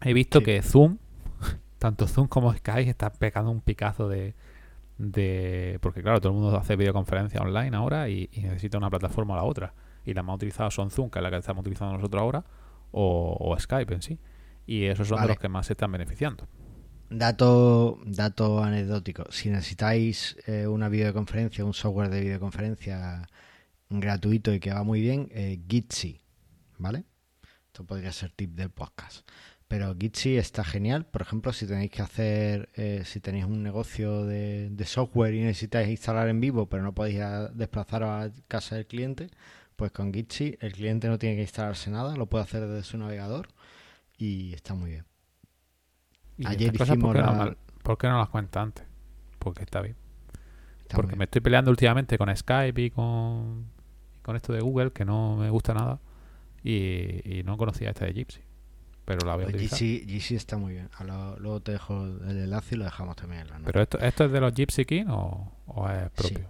He visto Sí. que Zoom, tanto Zoom como Skype, están pegando un picazo de, de... Porque claro, todo el mundo hace videoconferencia online ahora y, y necesita una plataforma a la otra. Y las más utilizadas son Zoom, que es la que estamos utilizando nosotros ahora, o, o Skype en sí. Y esos son Vale. de los que más se están beneficiando. Dato, dato anecdótico. Si necesitáis eh, una videoconferencia, un software de videoconferencia gratuito y que va muy bien, eh, Gitzy, ¿vale? Esto podría ser tip del podcast. Pero Gitzy está genial. Por ejemplo, si tenéis que hacer, eh, si tenéis un negocio de, software y necesitáis instalar en vivo, pero no podéis ir a desplazaros a casa del cliente, pues con Gitzy el cliente no tiene que instalarse nada, lo puede hacer desde su navegador y está muy bien. Y Ayer estas cosas, ¿por qué, no, la- mal- por qué no las cuenta antes? Porque está bien. Está Porque bien. me estoy peleando últimamente con Skype y con, y con esto de Google, que no me gusta nada. Y, y no conocía esta de Gypsy. Pero la voy a Pues utilizar. GC está muy bien. Ahora, luego te dejo el enlace y lo dejamos también en la nota. ¿Pero esto, esto es de los Gypsy King o, o es propio?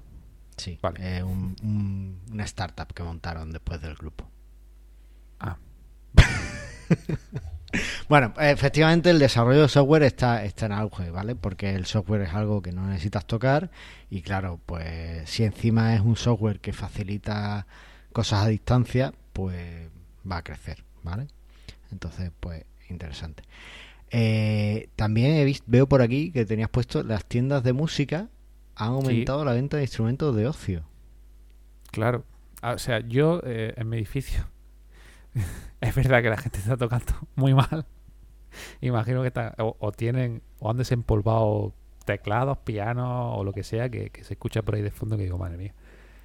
sí, vale. es un- un- una startup que montaron después del grupo. Ah. Bueno, efectivamente el desarrollo de software está, está en auge, ¿vale? Porque el software es algo que no necesitas tocar y claro, pues si encima es un software que facilita cosas a distancia, pues va a crecer, ¿vale? Entonces, pues interesante. Eh, también he visto, veo por aquí que tenías puesto las tiendas de música han aumentado la venta de instrumentos de ocio. Claro. Ah, O sea, yo eh, en mi edificio es verdad que la gente está tocando muy mal. Imagino que está, o, tienen, o han desempolvado teclados, pianos o lo que sea que, se escucha por ahí de fondo que digo, madre mía.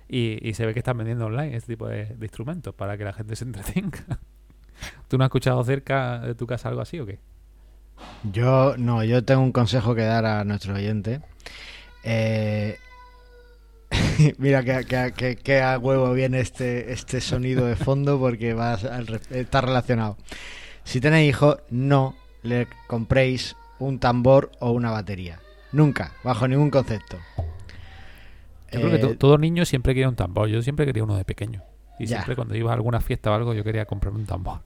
Y, se ve que están vendiendo online este tipo de, de instrumentos para que la gente se entretenga. ¿Tú no has escuchado cerca de tu casa algo así o qué? Yo no, yo tengo un consejo que dar a nuestro oyente. Eh, mira que, que- que- que a huevo viene este, este sonido de fondo porque va al está relacionado. Si tenéis hijos, no le compréis un tambor o una batería. Nunca, bajo ningún concepto. Yo creo que to- Eh, todo niño siempre quiere un tambor. Yo siempre quería uno de pequeño. Y Ya. siempre cuando iba a alguna fiesta o algo, yo quería comprarme un tambor.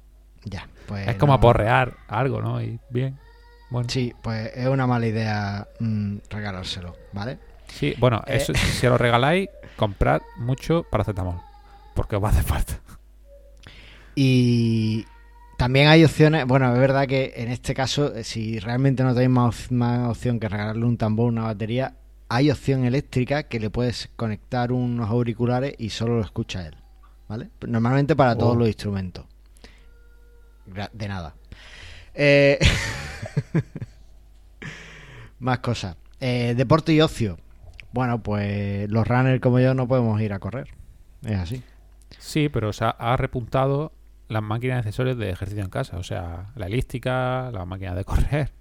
ya, pues es como no. aporrear algo, ¿no? Y bien. Bueno, sí, Sí, pues es una mala idea mm, regalárselo, ¿vale? Bueno, Eh. eso, si se lo regaláis, comprad mucho paracetamol. Porque os va a hacer falta. Y también hay opciones, bueno, es verdad que en este caso, eh, si realmente no tenéis más, op- más opción que regalarle un tambor una batería, hay opción eléctrica que le puedes conectar unos auriculares y solo lo escucha él, ¿vale? Normalmente para todos Oh. los instrumentos. De nada. Eh, más cosas. Eh, deporte y ocio. Bueno, pues los runners como yo no podemos ir a correr. Es así. Sí, pero o sea, ha repuntado las máquinas accesorios de ejercicio en casa. O sea, la elíptica, la máquina de correr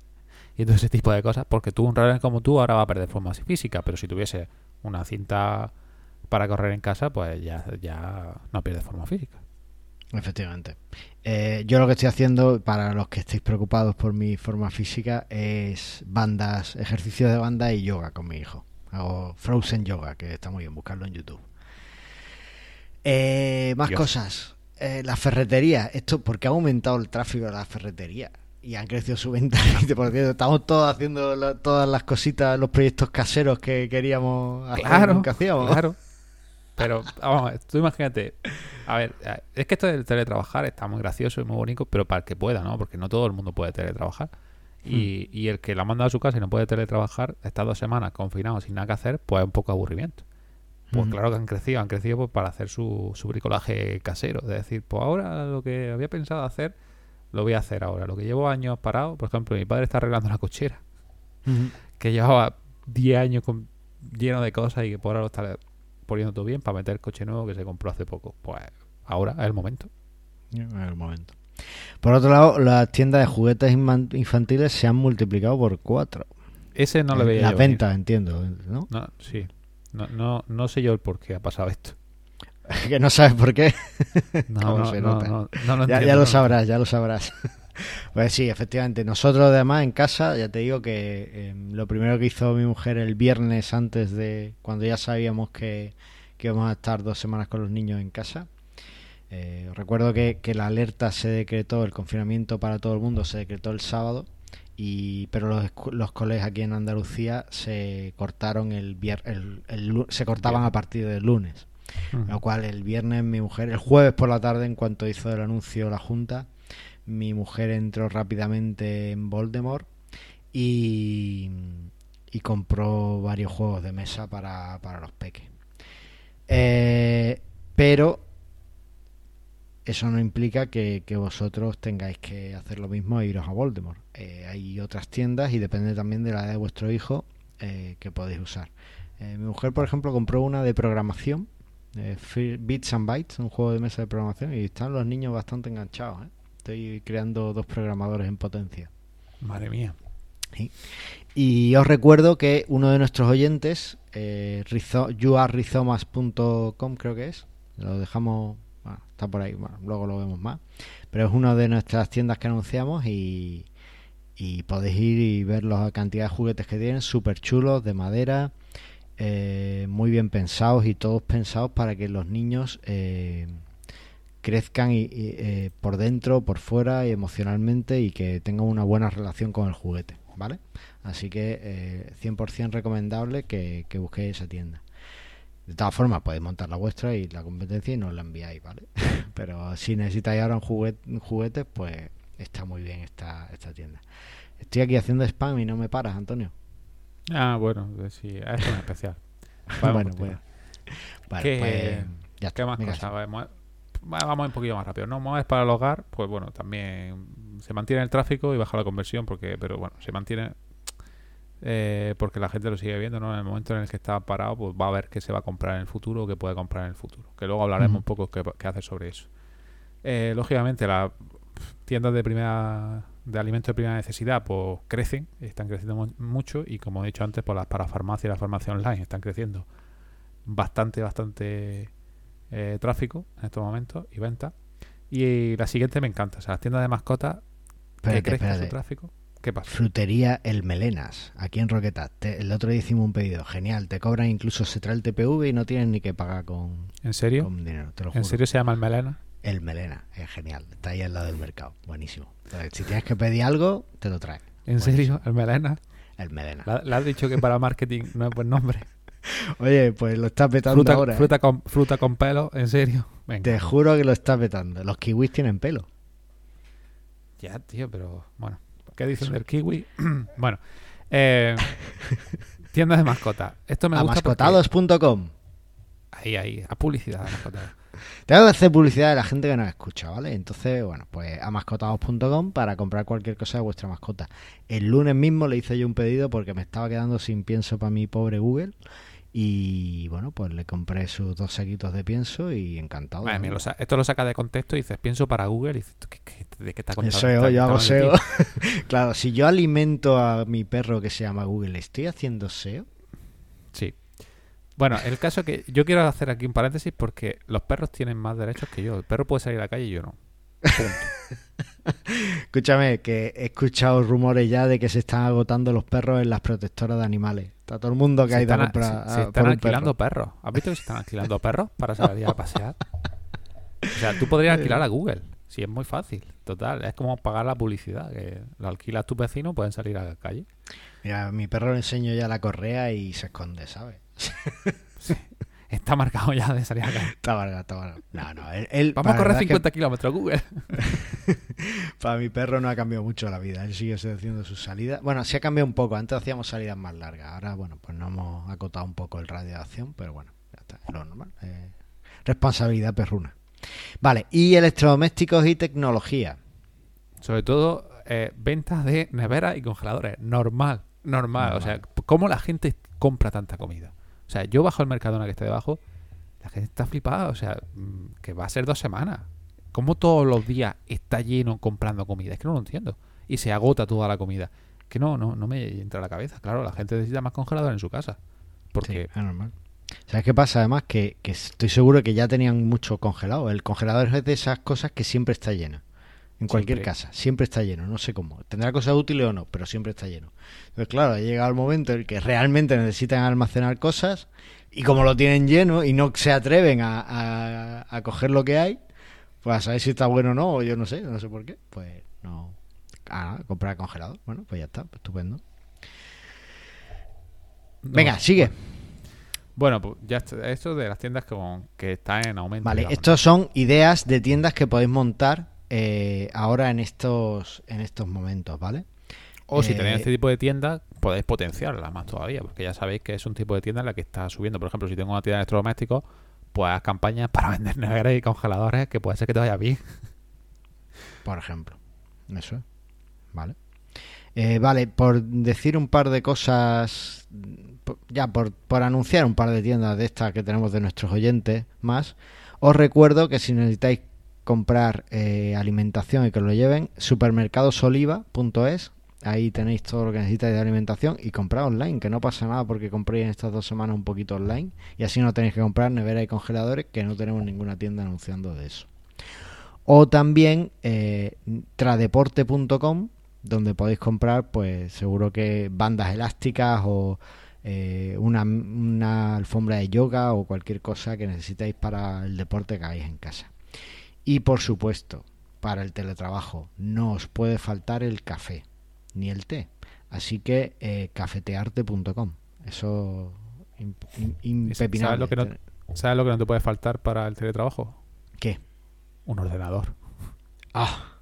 y todo ese tipo de cosas. Porque tú, un runner como tú, ahora va a perder forma física. Pero si tuviese una cinta para correr en casa, pues ya, ya no pierde forma física. Efectivamente. Eh, yo lo que estoy haciendo, para los que estéis preocupados por mi forma física, es bandas, ejercicios de banda y yoga con mi hijo. Hago Frozen Yoga, que está muy bien, buscarlo en YouTube. Eh, más Dios. cosas. Eh, la ferretería. Esto, porque ha aumentado el tráfico de la ferretería? Y han crecido su venta al 20%. Estamos todos haciendo la- todas las cositas, los proyectos caseros que queríamos hacer, Claro, hacíamos. claro. Pero, vamos, tú imagínate. A ver, eh, es que esto del teletrabajar está muy gracioso y muy bonito, pero para el que pueda, ¿no? Porque no todo el mundo puede teletrabajar. Y, y el que la manda a su casa y no puede teletrabajar, está dos semanas confinado sin nada que hacer, pues es un poco aburrimiento. Pues claro que han crecido, han crecido pues, para hacer su, su bricolaje casero. Es decir, pues ahora lo que había pensado hacer, lo voy a hacer ahora. Lo que llevo años parado, por ejemplo, mi padre está arreglando la cochera que llevaba 10 años con- lleno de cosas y que por ahora lo está poniendo todo bien para meter el coche nuevo que se compró hace poco. Pues ahora es el momento. En el momento. Por otro lado, las tiendas de juguetes infantiles se han multiplicado por cuatro. Ese no le veía Las ventas, entiendo, ¿no? No, sí. No, no, no sé yo el por qué ha pasado esto. que no sabes por qué. No, ¿Cómo no, se no, nota? no, no lo ya, entiendo, ya lo sabrás, ya lo sabrás. pues sí, efectivamente. Nosotros además en casa, ya te digo que eh, lo primero que hizo mi mujer el viernes antes de cuando ya sabíamos que, que íbamos a estar dos semanas con los niños en casa. Eh, recuerdo que, que la alerta se decretó, el confinamiento para todo el mundo se decretó el sábado, y pero los, los colegios aquí en Andalucía se cortaron el viernes, se cortaban a partir del lunes. Lo cual el viernes mi mujer, el jueves por la tarde, en cuanto hizo el anuncio la Junta, mi mujer entró rápidamente en Voldemort y, y compró varios juegos de mesa para, para los peques. Eh, pero eso no implica que, que vosotros tengáis que hacer lo mismo e iros a Voldemort. Eh, hay otras tiendas y depende también de la edad de vuestro hijo eh, que podéis usar. Eh, mi mujer, por ejemplo, compró una de programación, Bits and Bytes, un juego de mesa de programación, y están los niños bastante enganchados. Estoy creando dos programadores en potencia. Madre mía. Y os recuerdo que uno de nuestros oyentes, eh, rizo- creo que es, lo dejamos, por ahí, bueno, luego lo vemos más, pero es una de nuestras tiendas que anunciamos y, podéis ir y ver la cantidad de juguetes que tienen, súper chulos, de madera, eh, muy bien pensados y todos pensados para que los niños eh, crezcan y, eh, por dentro, por fuera y emocionalmente y que tengan una buena relación con el juguete, ¿vale? Así que eh, 100% recomendable que, que busquéis esa tienda. De todas formas, podéis montar la vuestra y la competencia y nos la enviáis, ¿vale? Pero si necesitáis ahora un juguete, un juguete pues está muy bien esta, esta tienda. Estoy aquí haciendo spam y no me paras, Antonio. Ah, bueno, pues sí, esto es especial. bueno, bueno. Vale, ¿Qué- pues ya ¿Qué está. más cosas? Vamos, vamos un poquito más rápido. ¿no? Muebles para el hogar, pues bueno, también se mantiene el tráfico y baja la conversión, porque pero bueno, se mantiene eh, porque la gente lo sigue viendo, ¿no? En el momento en el que está parado, pues va a ver qué se va a comprar en el futuro o qué puede comprar en el futuro. Que luego hablaremos un poco qué, qué hacer sobre eso. Eh, lógicamente, las tiendas de primera de alimentos de primera necesidad pues crecen, están creciendo mu- mucho y como he dicho antes, pues las para farmacia y la farmacia online están creciendo bastante, bastante eh, tráfico en estos momentos y venta. Y la siguiente me encanta, o sea, las tiendas de mascotas que Espérate, crezca su tráfico. ¿Qué pasa? Frutería El Melenas, aquí en Roquetas. El otro día hicimos un pedido, genial. Te cobran incluso, se trae el TPV y no tienes ni que pagar con, ¿En serio? con dinero, te lo juro. ¿En serio se llama el melena? El Melena, es genial. Está ahí al lado del mercado, buenísimo. Entonces, si tienes que pedir algo, te lo trae. ¿En serio? ¿El melena? El Melena. Le has dicho que para marketing no es buen nombre. Oye, pues lo está petando Fruta, ahora. ¿eh? fruta, con, fruta con pelo, ¿en serio? Venga. Te juro que lo está petando. Los kiwis tienen pelo. Ya, tío, pero bueno. ¿Qué dicen del kiwi? bueno, eh, tiendas de mascotas. Esto me A gusta porque- mascotados.com. Ahí, ahí, a publicidad de mascotas. Tengo que hacer publicidad de la gente que nos escucha, ¿vale? Entonces, bueno, pues a mascotados.com para comprar cualquier cosa de vuestra mascota. El lunes mismo le hice yo un pedido porque me estaba quedando sin pienso para mi pobre Google. Y bueno, pues le compré sus dos saquitos de pienso y encantado. Esto lo saca de contexto y dices, pienso para Google y dices, ¿tú ¿qué, qué, ¿de qué está contando? Yo hago SEO. mal claro, si yo alimento a mi perro que se llama Google, ¿estoy haciendo SEO? Sí. Bueno, el caso es que yo quiero hacer aquí un paréntesis porque los perros tienen más derechos que yo. El perro puede salir a la calle y yo no. Escúchame, que he escuchado rumores ya de que se están agotando los perros en las protectoras de animales. Está todo el mundo que Se ha ido a están, comprar se- están alquilando perro. perros. ¿Has visto que se están alquilando perros para salir a pasear? O sea, tú podrías alquilar a Google. Sí, es muy fácil. Total, es como pagar la publicidad. Que lo alquilas tu vecino, pueden salir a la calle. Mira, a mi perro le enseño ya la correa y se esconde, ¿sabes? Está marcado ya de salir a la calle. Está varga, está varga. No, no, él, él- Vamos a correr verdad es que 50 kilómetros, Google. Para mi perro no ha cambiado mucho la vida. Él sigue haciendo sus salidas. Bueno, sí ha cambiado un poco. Antes hacíamos salidas más largas. Ahora, bueno, pues nos hemos acotado un poco el radio de acción, pero bueno, ya está. Es lo normal. Eh, responsabilidad perruna. Vale, y electrodomésticos y tecnología. Sobre todo, eh, ventas de neveras y congeladores. Normal, normal. O sea. ¿cómo la gente compra tanta comida? O sea, yo bajo el Mercadona que está debajo, la gente está flipada. O sea, mm, que va a ser dos semanas. ¿Cómo todos los días está lleno comprando comida? Es que no lo entiendo. Y se agota toda la comida. Que no, no, no me entra a la cabeza. Claro, la gente necesita más congelador en su casa. Porque Sí, es normal. ¿Sabes qué pasa? Además, que, que estoy seguro que ya tenían mucho congelado. El congelador es de esas cosas que siempre está lleno. En cualquier Siempre. casa, siempre está lleno, no sé cómo. Tendrá cosas útiles o no, pero siempre está lleno. Entonces, claro, ha llegado el momento en el que realmente necesitan almacenar cosas y como lo tienen lleno y no se atreven a, a, a coger lo que hay, pues a saber si está bueno o no, o yo no sé, no sé por qué, pues no. Ah, comprar congelador. Bueno, pues ya está, estupendo. no. Venga, sigue. Bueno, pues ya está. Esto de las tiendas que están en aumento. Vale, digamos, estos son ideas de tiendas que podéis montar eh, ahora en estos en estos momentos, ¿vale? O si Eh, tenéis este tipo de tienda, podéis potenciarla más todavía, porque ya sabéis que es un tipo de tienda en la que está subiendo. Por ejemplo, si tengo una tienda de electrodomésticos, pues haz campañas para vender neveras y congeladores, que puede ser que te vaya bien. Por ejemplo. Eso es. Vale. Eh, vale, por decir un par de cosas, ya por, por anunciar un par de tiendas de estas que tenemos de nuestros oyentes más, os recuerdo que si necesitáis comprar eh, alimentación y que lo lleven, supermercadosoliva.es, ahí tenéis todo lo que necesitáis de alimentación y comprad online, que no pasa nada porque compréis en estas dos semanas un poquito online y así no tenéis que comprar nevera y congeladores, que no tenemos ninguna tienda anunciando de eso. O también eh, tradeporte.com, donde podéis comprar, pues seguro que bandas elásticas o eh, una, una alfombra de yoga o cualquier cosa que necesitéis para el deporte que hagáis en casa. Y por supuesto, para el teletrabajo, no os puede faltar el café ni el té. Así que eh, cafetearte.com. Eso im- im- impepinable. ¿Sabes lo, que no, ¿Sabes lo que no te puede faltar para el teletrabajo? ¿Qué? Un ordenador. Ah,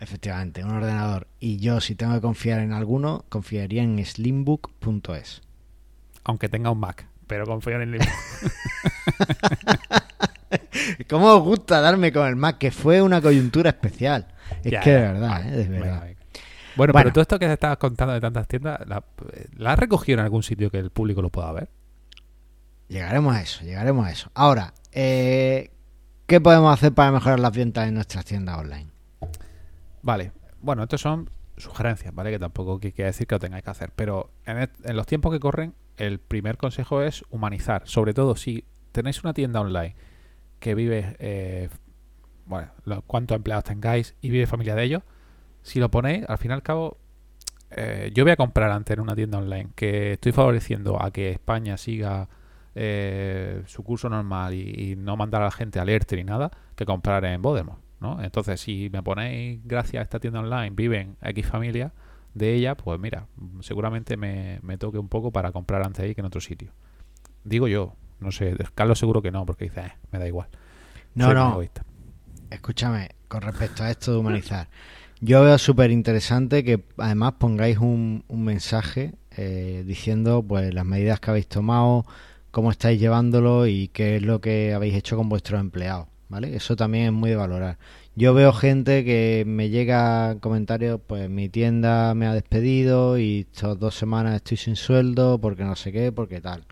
efectivamente, un ordenador. Y yo, si tengo que confiar en alguno, confiaría en slimbook.es. Aunque tenga un Mac, pero confío en el libro. ¿Cómo os gusta darme con el Mac? Que fue una coyuntura especial. Es Ya, que de verdad, ¿eh? de verdad. venga. Bueno, Bueno. pero todo esto que estabas contando de tantas tiendas, ¿la, ¿la has recogido en algún sitio que el público lo pueda ver? Llegaremos a eso, llegaremos a eso. Ahora, eh, ¿qué podemos hacer para mejorar las ventas en nuestras tiendas online? Vale, bueno, estos son sugerencias, ¿vale? Que tampoco qui- quiere decir que lo tengáis que hacer. Pero en, et- en los tiempos que corren, el primer consejo es humanizar. Sobre todo si tenéis una tienda online que vive, eh, bueno, lo- cuántos empleados tengáis y vive familia de ellos, si lo ponéis, al fin y al cabo, eh, yo voy a comprar antes en una tienda online que estoy favoreciendo a que España siga eh, su curso normal y, no mandar a la gente alerta ni nada, que comprar en Voldemort, ¿no? Entonces, si me ponéis, gracias a esta tienda online, viven X familia de ella, pues mira, seguramente me, me toque un poco para comprar antes ahí que en otro sitio. Digo yo, no sé, Carlos seguro que no, porque dice, "Eh, me da igual. No, Soy no, egoísta". escúchame, con respecto a esto de humanizar. Yo veo súper interesante que además pongáis un, un mensaje eh, diciendo pues las medidas que habéis tomado, cómo estáis llevándolo y qué es lo que habéis hecho con vuestros empleados, ¿vale? Eso también es muy de valorar. Yo veo gente que me llega comentarios, pues mi tienda me ha despedido y estas dos semanas estoy sin sueldo porque no sé qué, porque tal,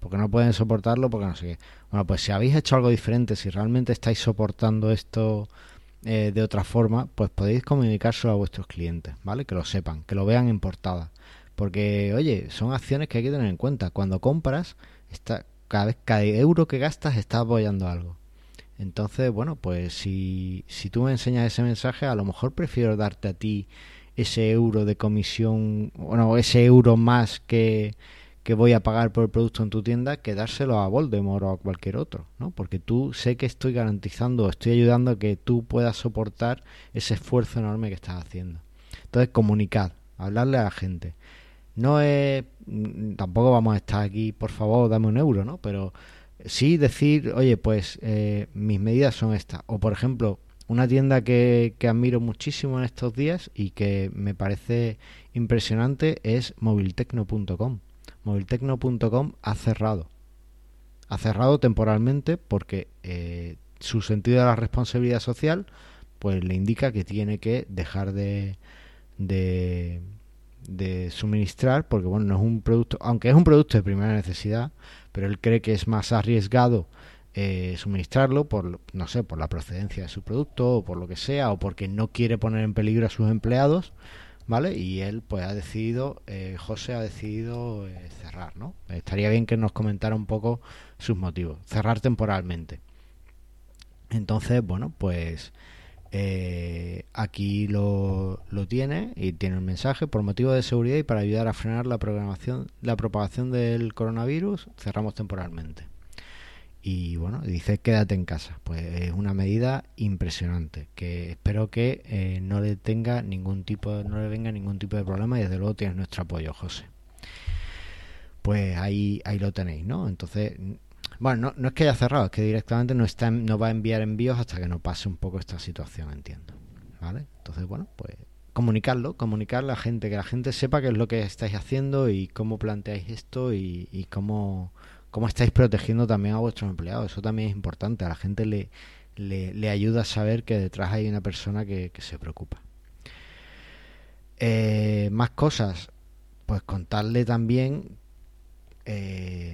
porque no pueden soportarlo, porque no sé qué. Bueno, pues si habéis hecho algo diferente, si realmente estáis soportando esto eh, de otra forma, pues podéis comunicárselo a vuestros clientes, ¿vale? Que lo sepan, que lo vean en portada. Porque, oye, son acciones que hay que tener en cuenta. Cuando compras, cada vez, cada euro que gastas está apoyando algo. Entonces, bueno, pues si, si tú me enseñas ese mensaje, a lo mejor prefiero darte a ti ese euro de comisión, bueno, ese euro más que, que voy a pagar por el producto en tu tienda que dárselo a Voldemort o a cualquier otro, ¿no? Porque tú sé que estoy garantizando, estoy ayudando a que tú puedas soportar ese esfuerzo enorme que estás haciendo. Entonces, comunicad, hablarle a la gente. No es, mm, tampoco vamos a estar aquí, por favor, dame un euro, ¿no? Pero sí decir, oye, pues eh, mis medidas son estas. O, por ejemplo, una tienda que, que admiro muchísimo en estos días y que me parece impresionante es moviltecno.com. Moviltecno.com ha cerrado. Ha cerrado temporalmente porque eh, su sentido de la responsabilidad social pues le indica que tiene que dejar de, de, suministrar porque bueno no es un producto aunque es un producto de primera necesidad pero él cree que es más arriesgado eh, suministrarlo por no sé por la procedencia de su producto o por lo que sea o porque no quiere poner en peligro a sus empleados vale y él pues ha decidido eh, José ha decidido eh, cerrar no estaría bien que nos comentara un poco sus motivos. Cerrar temporalmente. Entonces bueno pues eh, aquí lo, lo tiene y tiene un mensaje. Por motivo de seguridad y para ayudar a frenar la programación la propagación del coronavirus cerramos temporalmente y bueno dice quédate en casa pues es una medida impresionante que espero que eh, no le tenga ningún tipo no le venga ningún tipo de problema y desde luego tienes nuestro apoyo José pues ahí ahí lo tenéis no entonces bueno, no, no es que haya cerrado, es que directamente no, está, no va a enviar envíos hasta que no pase un poco esta situación, entiendo. ¿Vale? Entonces, bueno, pues comunicarlo, comunicar a la gente, que la gente sepa qué es lo que estáis haciendo y cómo planteáis esto y, y cómo, cómo estáis protegiendo también a vuestros empleados. Eso también es importante. A la gente le, le, ayuda a saber que detrás hay una persona que, se preocupa. Eh, más cosas, pues contarle también eh,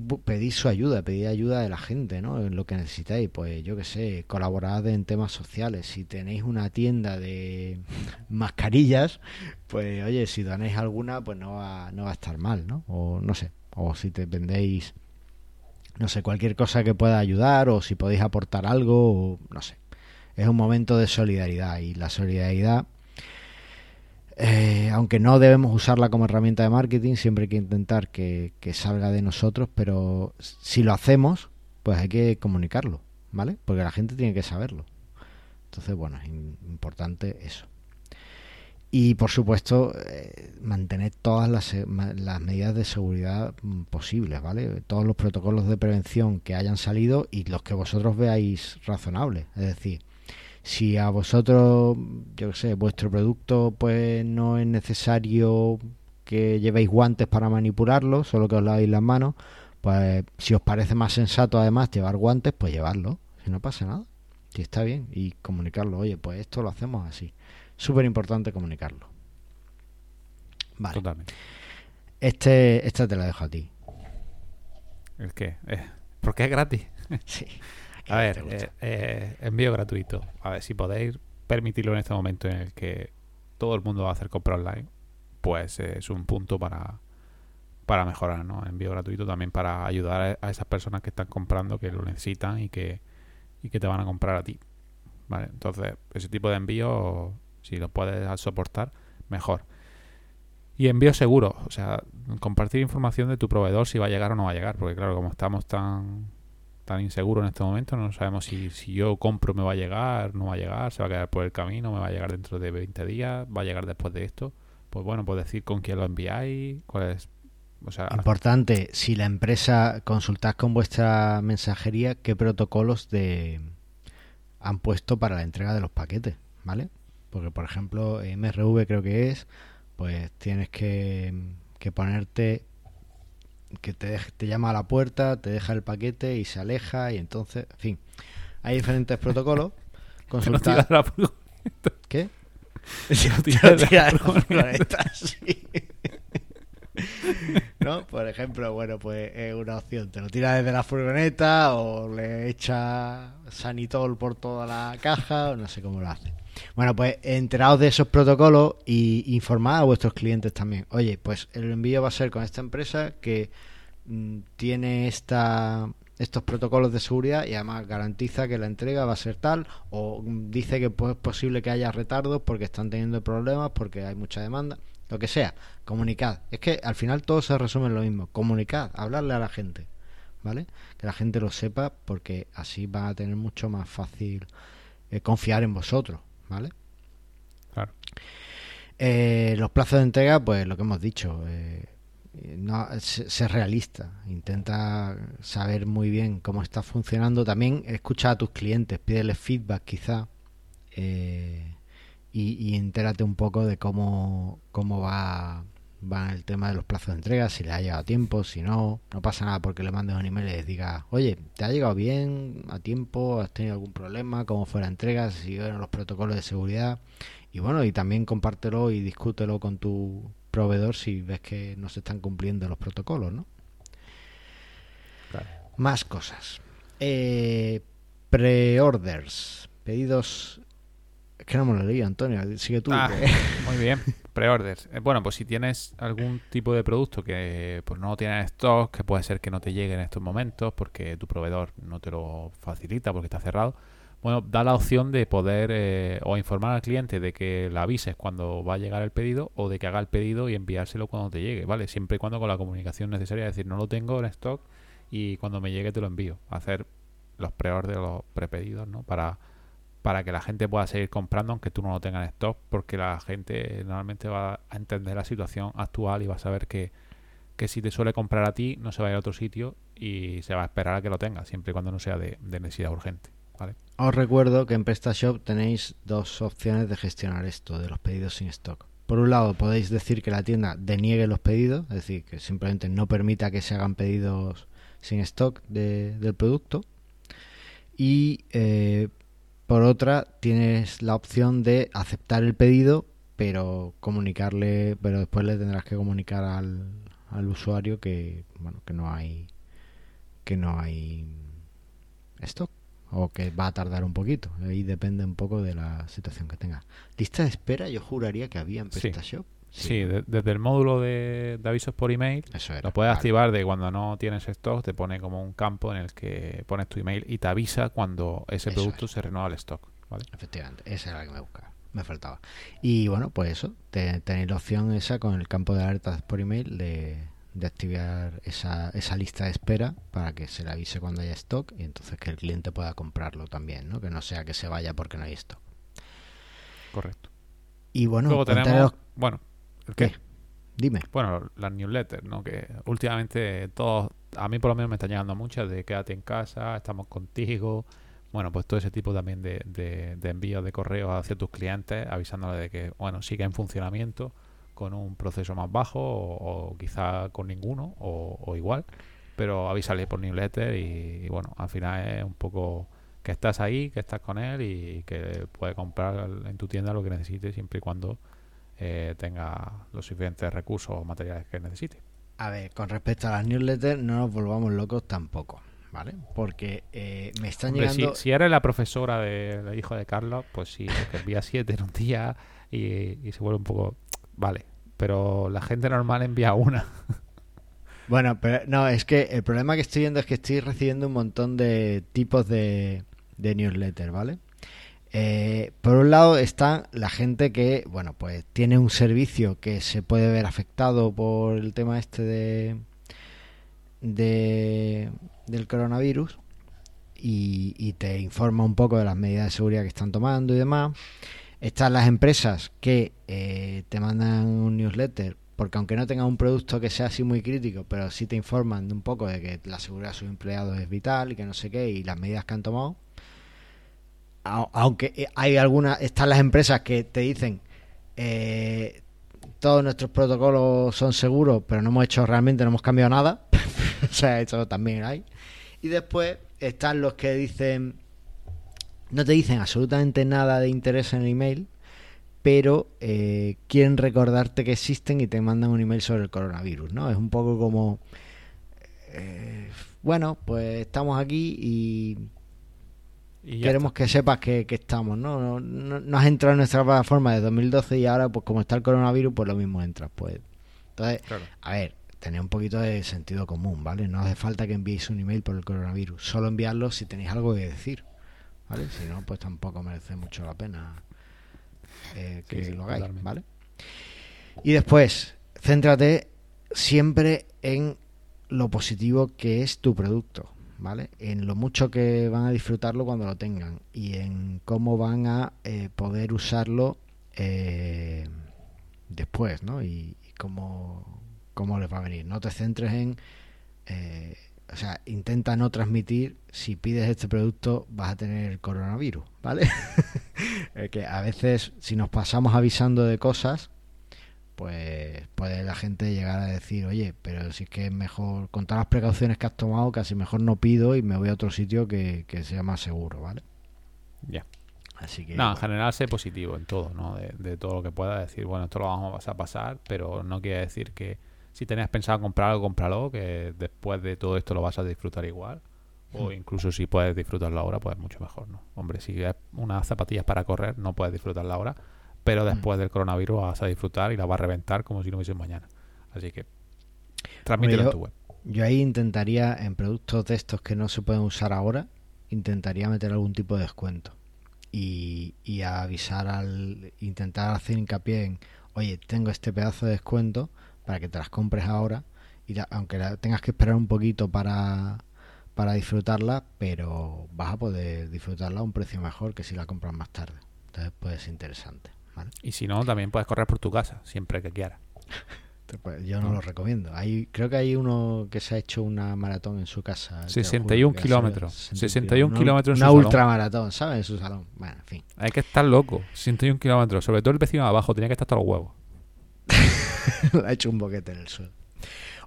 pe- pedir, bu- pedir su ayuda, pedir ayuda de la gente, ¿no? En lo que necesitáis, pues yo que sé, colaborad en temas sociales. Si tenéis una tienda de mascarillas, pues oye, si donéis alguna, pues no va, no va a estar mal, ¿no? O no sé, o si te vendéis, no sé, cualquier cosa que pueda ayudar, o si podéis aportar algo, o no sé. Es un momento de solidaridad y la solidaridad eh, aunque no debemos usarla como herramienta de marketing, siempre hay que intentar que, salga de nosotros, pero si lo hacemos, pues hay que comunicarlo, ¿vale? Porque la gente tiene que saberlo. Entonces, bueno, es importante eso. Y por supuesto, eh, mantener todas las, eh, las medidas de seguridad mm, posibles, ¿vale? Todos los protocolos de prevención que hayan salido y los que vosotros veáis razonables. Es decir, si a vosotros, yo sé, vuestro producto pues no es necesario que llevéis guantes para manipularlo, solo que os lavéis las manos, pues si os parece más sensato además llevar guantes, pues llevarlo, si no pasa nada. Y está bien. Y comunicarlo. Oye, pues esto lo hacemos así. Súper importante comunicarlo. Vale. Totalmente. Este, esta te la dejo a ti. ¿El qué? Eh, porque es gratis. Sí. A ver, eh, eh, envío gratuito. A ver, si podéis permitirlo en este momento en el que todo el mundo va a hacer compra online, pues eh, es un punto para, para mejorar, ¿no? Envío gratuito también para ayudar a, a esas personas que están comprando, que lo necesitan y que, y que te van a comprar a ti. ¿Vale? Entonces, ese tipo de envío, si lo puedes soportar, mejor. Y envío seguro, o sea, compartir información de tu proveedor si va a llegar o no va a llegar, porque claro, como estamos tan tan inseguros en este momento, no sabemos si, si yo compro me va a llegar, no va a llegar, se va a quedar por el camino, me va a llegar dentro de 20 días, va a llegar después de esto. Pues bueno, pues decir con quién lo enviáis, cuál es, o sea, Importante, si la empresa consultad con vuestra mensajería qué protocolos de han puesto para la entrega de los paquetes, ¿vale? Porque por ejemplo, MRV creo que es, pues tienes que, que ponerte que te, te llama a la puerta, te deja el paquete y se aleja y entonces, en fin, hay diferentes protocolos. no Consultar, tira la ¿Qué? que no sí. ¿No? Por ejemplo, bueno, pues es una opción. Te lo tira desde la furgoneta o le echa sanitol por toda la caja o no sé cómo lo hace. Bueno, pues enteraos de esos protocolos y informad a vuestros clientes también. Oye, pues el envío va a ser con esta empresa que mm, tiene esta estos protocolos de seguridad y además garantiza que la entrega va a ser tal o mm, dice que pues, es posible que haya retardos porque están teniendo problemas porque hay mucha demanda lo que sea. Comunicad. Es que al final todo se resume en lo mismo. Comunicad hablarle a la gente vale que la gente lo sepa porque así van a tener mucho más fácil eh, confiar en vosotros vale Claro. eh, los plazos de entrega, pues lo que hemos dicho, eh, no, se- ser realista, intenta saber muy bien cómo está funcionando, también escucha a tus clientes, pídeles feedback quizá eh, y, y entérate un poco de cómo, cómo va, va el tema de los plazos de entrega, si le ha llegado a tiempo, si no, no pasa nada porque le mandes un email y les digas, oye, ¿te ha llegado bien a tiempo? ¿Has tenido algún problema? ¿Cómo fue la entrega? ¿Si siguieron los protocolos de seguridad? Y bueno, y también compártelo y discútelo con tu proveedor si ves que no se están cumpliendo los protocolos, ¿no? Claro. Más cosas. Eh, Pre-orders. Pedidos... Es que no me lo leí, Antonio. Sigue tú. Ah, que- muy bien, pre-orders. Eh, Bueno, pues si tienes algún tipo de producto que pues no tiene en stock, que puede ser que no te llegue en estos momentos porque tu proveedor no te lo facilita porque está cerrado, bueno, da la opción de poder eh, o informar al cliente de que le avises cuando va a llegar el pedido o de que haga el pedido y enviárselo cuando te llegue, ¿vale? Siempre y cuando con la comunicación necesaria, es decir, no lo tengo en stock y cuando me llegue te lo envío. Hacer los pre-orders, los prepedidos, ¿no? Para, para que la gente pueda seguir comprando aunque tú no lo tengas en stock, porque la gente normalmente va a entender la situación actual y va a saber que, que si te suele comprar a ti, no se va a ir a otro sitio y se va a esperar a que lo tenga, siempre y cuando no sea de, necesidad urgente. Os recuerdo que en PrestaShop tenéis dos opciones de gestionar esto de los pedidos sin stock. Por un lado, podéis decir que la tienda deniegue los pedidos, es decir, que simplemente no permita que se hagan pedidos sin stock de- del producto. Y eh, por otra, tienes la opción de aceptar el pedido, pero comunicarle, pero después le tendrás que comunicar al, al usuario que bueno que no hay que no hay stock o que va a tardar un poquito. Ahí depende un poco de la situación que tengas. Lista de espera, yo juraría que había en Sí. Sí, de- desde el módulo de, de avisos por email Eso era. Lo puedes Vale. activar de cuando no tienes stock, te pone como un campo en el que pones tu email y te avisa cuando ese Eso producto es. se renueva el stock. ¿vale? Efectivamente, esa era la que me buscaba. Me faltaba. Y bueno, pues eso. te- tenéis la opción esa con el campo de alertas por email de, de activar esa, esa lista de espera para que se le avise cuando haya stock y entonces que el cliente pueda comprarlo también, ¿no? Que no sea que se vaya porque no hay stock. Correcto. Y bueno, Luego tenemos, bueno, ¿el ¿Qué? Dime. Bueno, las newsletters, ¿no? Que últimamente todos, a mí por lo menos me están llegando muchas de quédate en casa, estamos contigo. Bueno, pues todo ese tipo también de, de, de envíos de correos hacia tus clientes, avisándole de que, bueno, sigue en funcionamiento con un proceso más bajo o, o quizá con ninguno o, o igual, pero avísale por newsletter y, y bueno, al final es un poco que estás ahí, que estás con él y que puede comprar en tu tienda lo que necesite siempre y cuando eh, tenga los suficientes recursos o materiales que necesite. A ver, con respecto a las newsletters, no nos volvamos locos tampoco, ¿vale? Porque eh, me están Hombre, llegando... si, si eres la profesora de- del hijo de Carlos, pues sí, que envía siete en un día y, y se vuelve un poco... Vale, pero la gente normal envía una. Bueno, pero no, es que el problema que estoy viendo es que estoy recibiendo un montón de tipos de, de newsletter, ¿vale? Eh, por un lado está la gente que, bueno, pues tiene un servicio que se puede ver afectado por el tema este de, de del coronavirus y, te informa un poco de las medidas de seguridad que están tomando y demás. Están las empresas que eh, te mandan un newsletter porque aunque no tengan un producto que sea así muy crítico, pero sí te informan un poco de que la seguridad de sus empleados es vital y que no sé qué y las medidas que han tomado. Au- Aunque eh, hay algunas, están las empresas que te dicen eh, todos nuestros protocolos son seguros, pero no hemos hecho realmente, no hemos cambiado nada. o sea, eso también hay. Y después están los que dicen, no te dicen absolutamente nada de interés en el email, pero eh, quieren recordarte que existen y te mandan un email sobre el coronavirus, ¿no? Es un poco como, bueno, pues estamos aquí y Y queremos que sepas que, que estamos, ¿no? No, no- no has entrado en nuestra plataforma de 2012 y ahora, pues como está el coronavirus, pues lo mismo entras, pues. Entonces. Claro. a ver, tenéis un poquito de sentido común, ¿vale? No hace falta que enviéis un email por el coronavirus, solo enviarlo si tenéis algo que decir, ¿vale? Si no, pues tampoco merece mucho la pena eh, que Sí, sí, lo hagáis, totalmente. ¿vale? Y después, céntrate siempre en lo positivo que es tu producto, ¿vale? En lo mucho que van a disfrutarlo cuando lo tengan y en cómo van a eh, poder usarlo eh, después, ¿no? Y, cómo, cómo les va a venir. No te centres en... eh, o sea, intenta no transmitir si pides este producto vas a tener coronavirus, ¿vale? Que a veces si nos pasamos avisando de cosas, pues puede la gente llegar a decir, oye, pero si es que es mejor, con todas las precauciones que has tomado, casi mejor no pido y me voy a otro sitio que, que sea más seguro, ¿vale? Ya. Así que... No, en general sé positivo en todo, ¿no? De, de todo lo que pueda decir, bueno, esto lo vamos a pasar, pero no quiere decir que si tenías pensado comprar algo, cómpralo, que después de todo esto lo vas a disfrutar igual. O incluso si puedes disfrutarlo ahora, pues mucho mejor, ¿no? Hombre, si es unas zapatillas para correr, no puedes disfrutarla ahora, pero después del coronavirus vas a disfrutar y la vas a reventar como si no hubiese mañana. Así que transmítelo en tu web. Yo ahí intentaría, en productos de estos que no se pueden usar ahora, intentaría meter algún tipo de descuento. Y, y avisar al. intentar hacer hincapié en, oye, tengo este pedazo de descuento para que te las compres ahora. Y la- aunque la tengas que esperar un poquito para, para disfrutarla, pero vas a poder disfrutarla a un precio mejor que si la compras más tarde. Entonces puede ser interesante. ¿Vale? Y si no, también puedes correr por tu casa, siempre que quieras. Pues, yo no lo recomiendo. Hay, creo que hay uno que se ha hecho una maratón en su casa. te lo juro, 61 que ha kilómetros. sido 61 Una- kilómetros en Una salón. ultramaratón, ¿sabes? En su salón. Bueno, en fin. Hay que estar loco. 61 kilómetros. Sobre todo el vecino de abajo. Tenía que estar hasta los huevos. ha hecho un boquete en el suelo.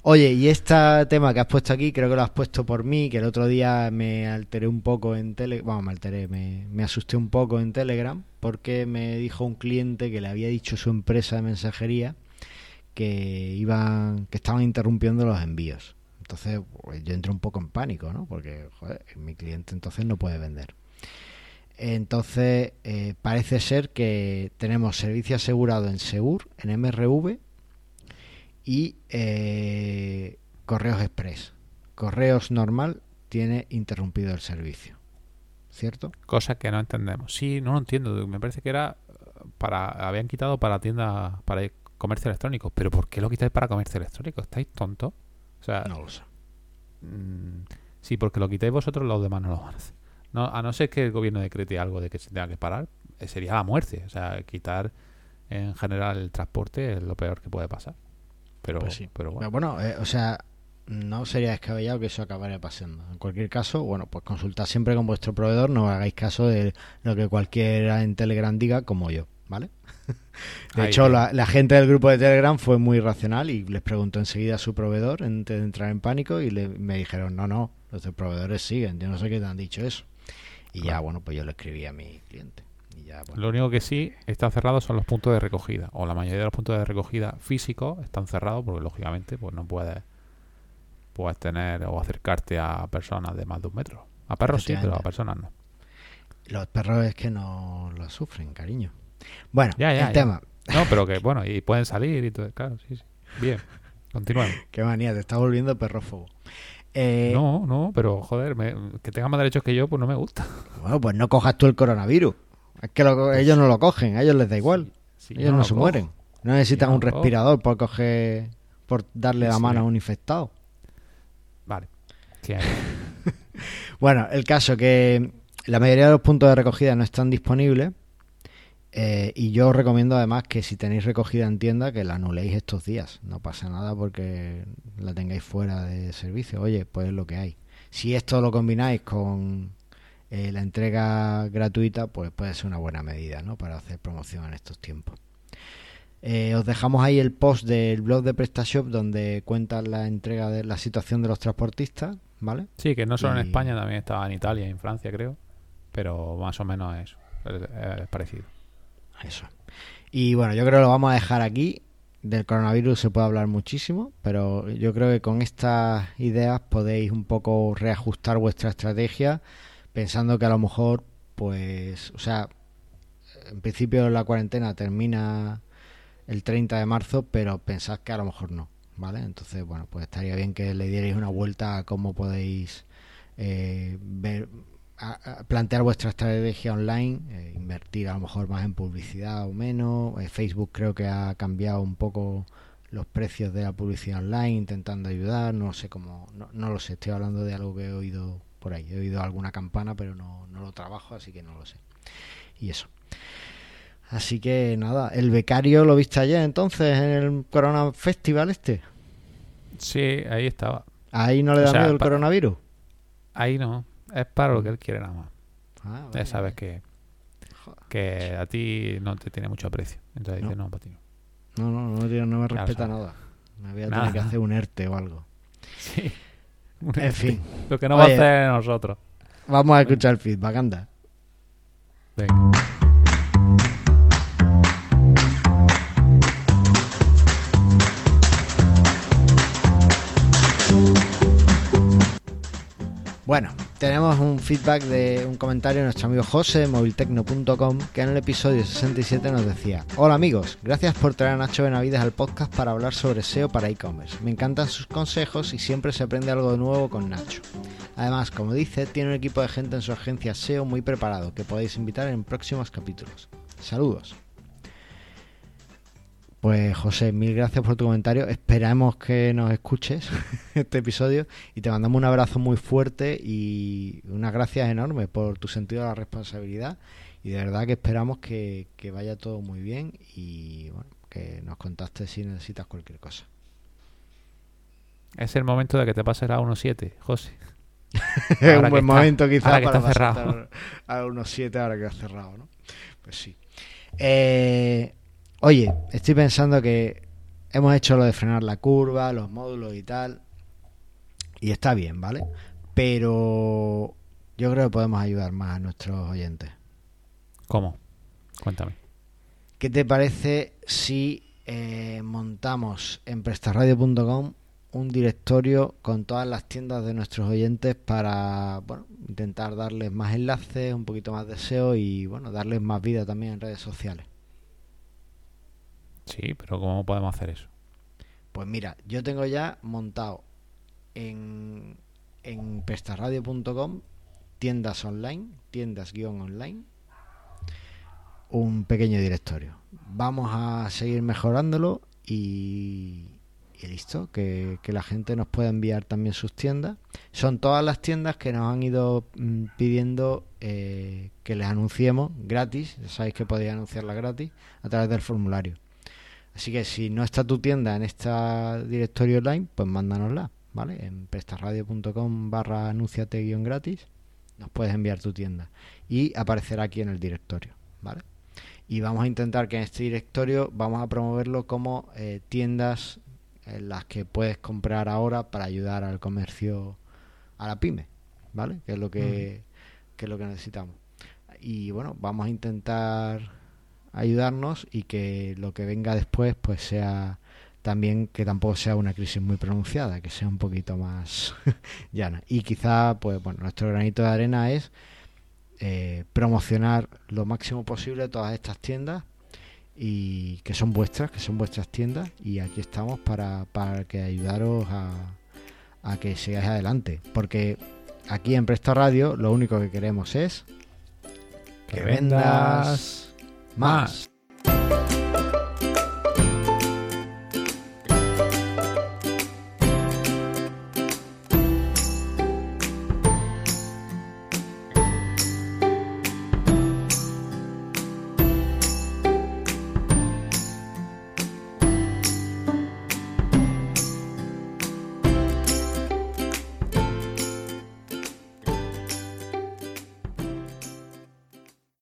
Oye, y este tema que has puesto aquí, creo que lo has puesto por mí, que el otro día me alteré un poco en Telegram, me alteré, me asusté un poco en Telegram, porque me dijo un cliente que le había dicho su empresa de mensajería que iban, que estaban interrumpiendo los envíos. Entonces, pues, yo entré un poco en pánico, ¿no? Porque, joder, mi cliente entonces no puede vender. Entonces, eh, parece ser que tenemos servicio asegurado en Segur, en MRV y eh, Correos Express. Correos normal tiene interrumpido el servicio. ¿Cierto? Cosa que no entendemos. Sí, no lo entiendo. Me parece que era para. Habían quitado para tienda. Para comercio electrónico. Pero ¿por qué lo quitáis para comercio electrónico? ¿Estáis tontos? O sea, No lo sé. mm, sí, porque lo quitáis vosotros, los demás no lo van a hacer. No, a no ser que el gobierno decrete algo de que se tenga que parar, eh, sería la muerte. O sea, quitar en general el transporte es lo peor que puede pasar. Pero, Pues sí. pero Pero bueno. bueno, eh, o sea, no sería descabellado que eso acabaría pasando. En cualquier caso, bueno, pues consultad siempre con vuestro proveedor, no hagáis caso de lo que cualquiera en Telegram diga como yo, ¿vale? De Ahí hecho, la, la gente del grupo de Telegram fue muy racional y les preguntó enseguida a su proveedor antes de entrar en pánico y le- me dijeron, no, no, los proveedores siguen, yo no sé qué te han dicho eso. Y ya, bueno, pues yo le escribí a mi cliente. Y ya, bueno, Lo único que sí está cerrado son los puntos de recogida. O la mayoría de los puntos de recogida físicos están cerrados porque lógicamente pues no puedes, puedes tener o acercarte a personas de más de un metro. A perros sí, pero a personas no. los perros es que no lo sufren, cariño. Bueno, Ya, ya, el tema. No, pero que bueno, y pueden salir y todo. Claro, sí, sí. Bien, continuamos. Qué manía, te está volviendo perrófobo. Eh, No, no, pero joder, me- que tengan más derechos que yo, pues no me gusta. Bueno, pues no cojas tú el coronavirus. Es que lo- ellos no lo cogen, a ellos les da igual. Sí, ellos no, se cojo. mueren. No necesitan un cojo. respirador por coger, por darle la mano a un infectado. Vale. Bueno, el caso que la mayoría de los puntos de recogida no están disponibles. eh, y yo os recomiendo además que si tenéis recogida en tienda, que la anuléis estos días. No pasa nada porque la tengáis fuera de servicio. Oye, pues es lo que hay. Si esto lo combináis con eh, la entrega gratuita, pues puede ser una buena medida, ¿no? Para hacer promoción en estos tiempos. Eh, os dejamos ahí el post del blog de PrestaShop donde cuentan la entrega de la situación de los transportistas, ¿vale? Sí, que no solo en España, también estaba en Italia y en Francia, creo. Pero más o menos es, es- es parecido. Eso. Y bueno, yo creo que lo vamos a dejar aquí. Del coronavirus se puede hablar muchísimo, pero yo creo que con estas ideas podéis un poco reajustar vuestra estrategia, pensando que a lo mejor, pues, o sea, en principio la cuarentena termina el 30 de marzo, pero pensad que a lo mejor no, ¿vale? Entonces, bueno, pues estaría bien que le dierais una vuelta a cómo podéis eh, ver, a- plantear vuestra estrategia online, eh, invertir a lo mejor más en publicidad o menos. Eh, Facebook creo que ha cambiado un poco los precios de la publicidad online, intentando ayudar. No sé cómo, no, no lo sé. Estoy hablando de algo que he oído por ahí. He oído alguna campana, pero no, no lo trabajo, así que no lo sé. Y eso. Así que nada, el becario lo viste ayer entonces en el Corona Festival este. Sí, ahí estaba. Ahí no le O da sea, miedo el coronavirus. Ahí no. Es para lo que él quiere nada más. Ah, Ya sabes vale. que, que a ti no te tiene mucho aprecio. Entonces No. dice, no, para ti no. No, no, no, tío, no me respeta nada. Me voy a Nada. tener que hacer un ERTE o algo. Sí. En fin, Lo que no va a hacer nosotros. vamos a escuchar el feedback, anda. Venga. Bueno, tenemos un feedback de un comentario de nuestro amigo José de moviltecno.com que en el episodio 67 nos decía Hola amigos, gracias por traer a Nacho Benavides al podcast para hablar sobre SEO para e-commerce. Me encantan sus consejos y siempre se aprende algo nuevo con Nacho. Además, como dice, tiene un equipo de gente en su agencia SEO muy preparado que podéis invitar en próximos capítulos. Saludos. Pues José, mil gracias por tu comentario. Esperamos que nos escuches este episodio y te mandamos un abrazo muy fuerte y unas gracias enormes por tu sentido de la responsabilidad y de verdad que esperamos que, que vaya todo muy bien y bueno, que nos contactes si necesitas cualquier cosa. Es el momento de que te pases a 1.7, José. Es un buen momento quizás ahora que para cerrado. a unos 7 ahora que ha cerrado, ¿no? Pues sí. Eh, oye, estoy pensando que hemos hecho lo de frenar la curva, los módulos y tal, y está bien, ¿vale? Pero yo creo que podemos ayudar más a nuestros oyentes. ¿Cómo? Cuéntame. ¿Qué te parece si eh, montamos en prestarradio.com un directorio con todas las tiendas de nuestros oyentes para bueno, intentar darles más enlaces, un poquito más de SEO y bueno, darles más vida también en redes sociales? Sí, pero ¿cómo podemos hacer eso? Pues mira, yo tengo ya montado en, en prestarradio.com tiendas online, tiendas guion online, un pequeño directorio. Vamos a seguir mejorándolo y, listo, que, que la gente nos pueda enviar también sus tiendas. Son todas las tiendas que nos han ido mm, pidiendo eh, que les anunciemos gratis, ya sabéis que podéis anunciarla gratis a través del formulario. Así que si no está tu tienda en este directorio online, pues mándanosla, ¿vale? En prestarradio.com barra anunciate guion gratis nos puedes enviar tu tienda y aparecerá aquí en el directorio, ¿vale? Y vamos a intentar que en este directorio vamos a promoverlo como eh, tiendas en las que puedes comprar ahora para ayudar al comercio, a la pyme, ¿vale? Que es lo que que es lo que necesitamos. Y bueno, vamos a intentar ayudarnos y que lo que venga después pues sea también que tampoco sea una crisis muy pronunciada, que sea un poquito más llana. Y quizá, pues bueno, nuestro granito de arena es eh, promocionar lo máximo posible todas estas tiendas y que son vuestras, que son vuestras tiendas y aquí estamos para, para que ayudaros a, a que sigáis adelante. Porque aquí en Presto Radio lo único que queremos es Que vendas Mas.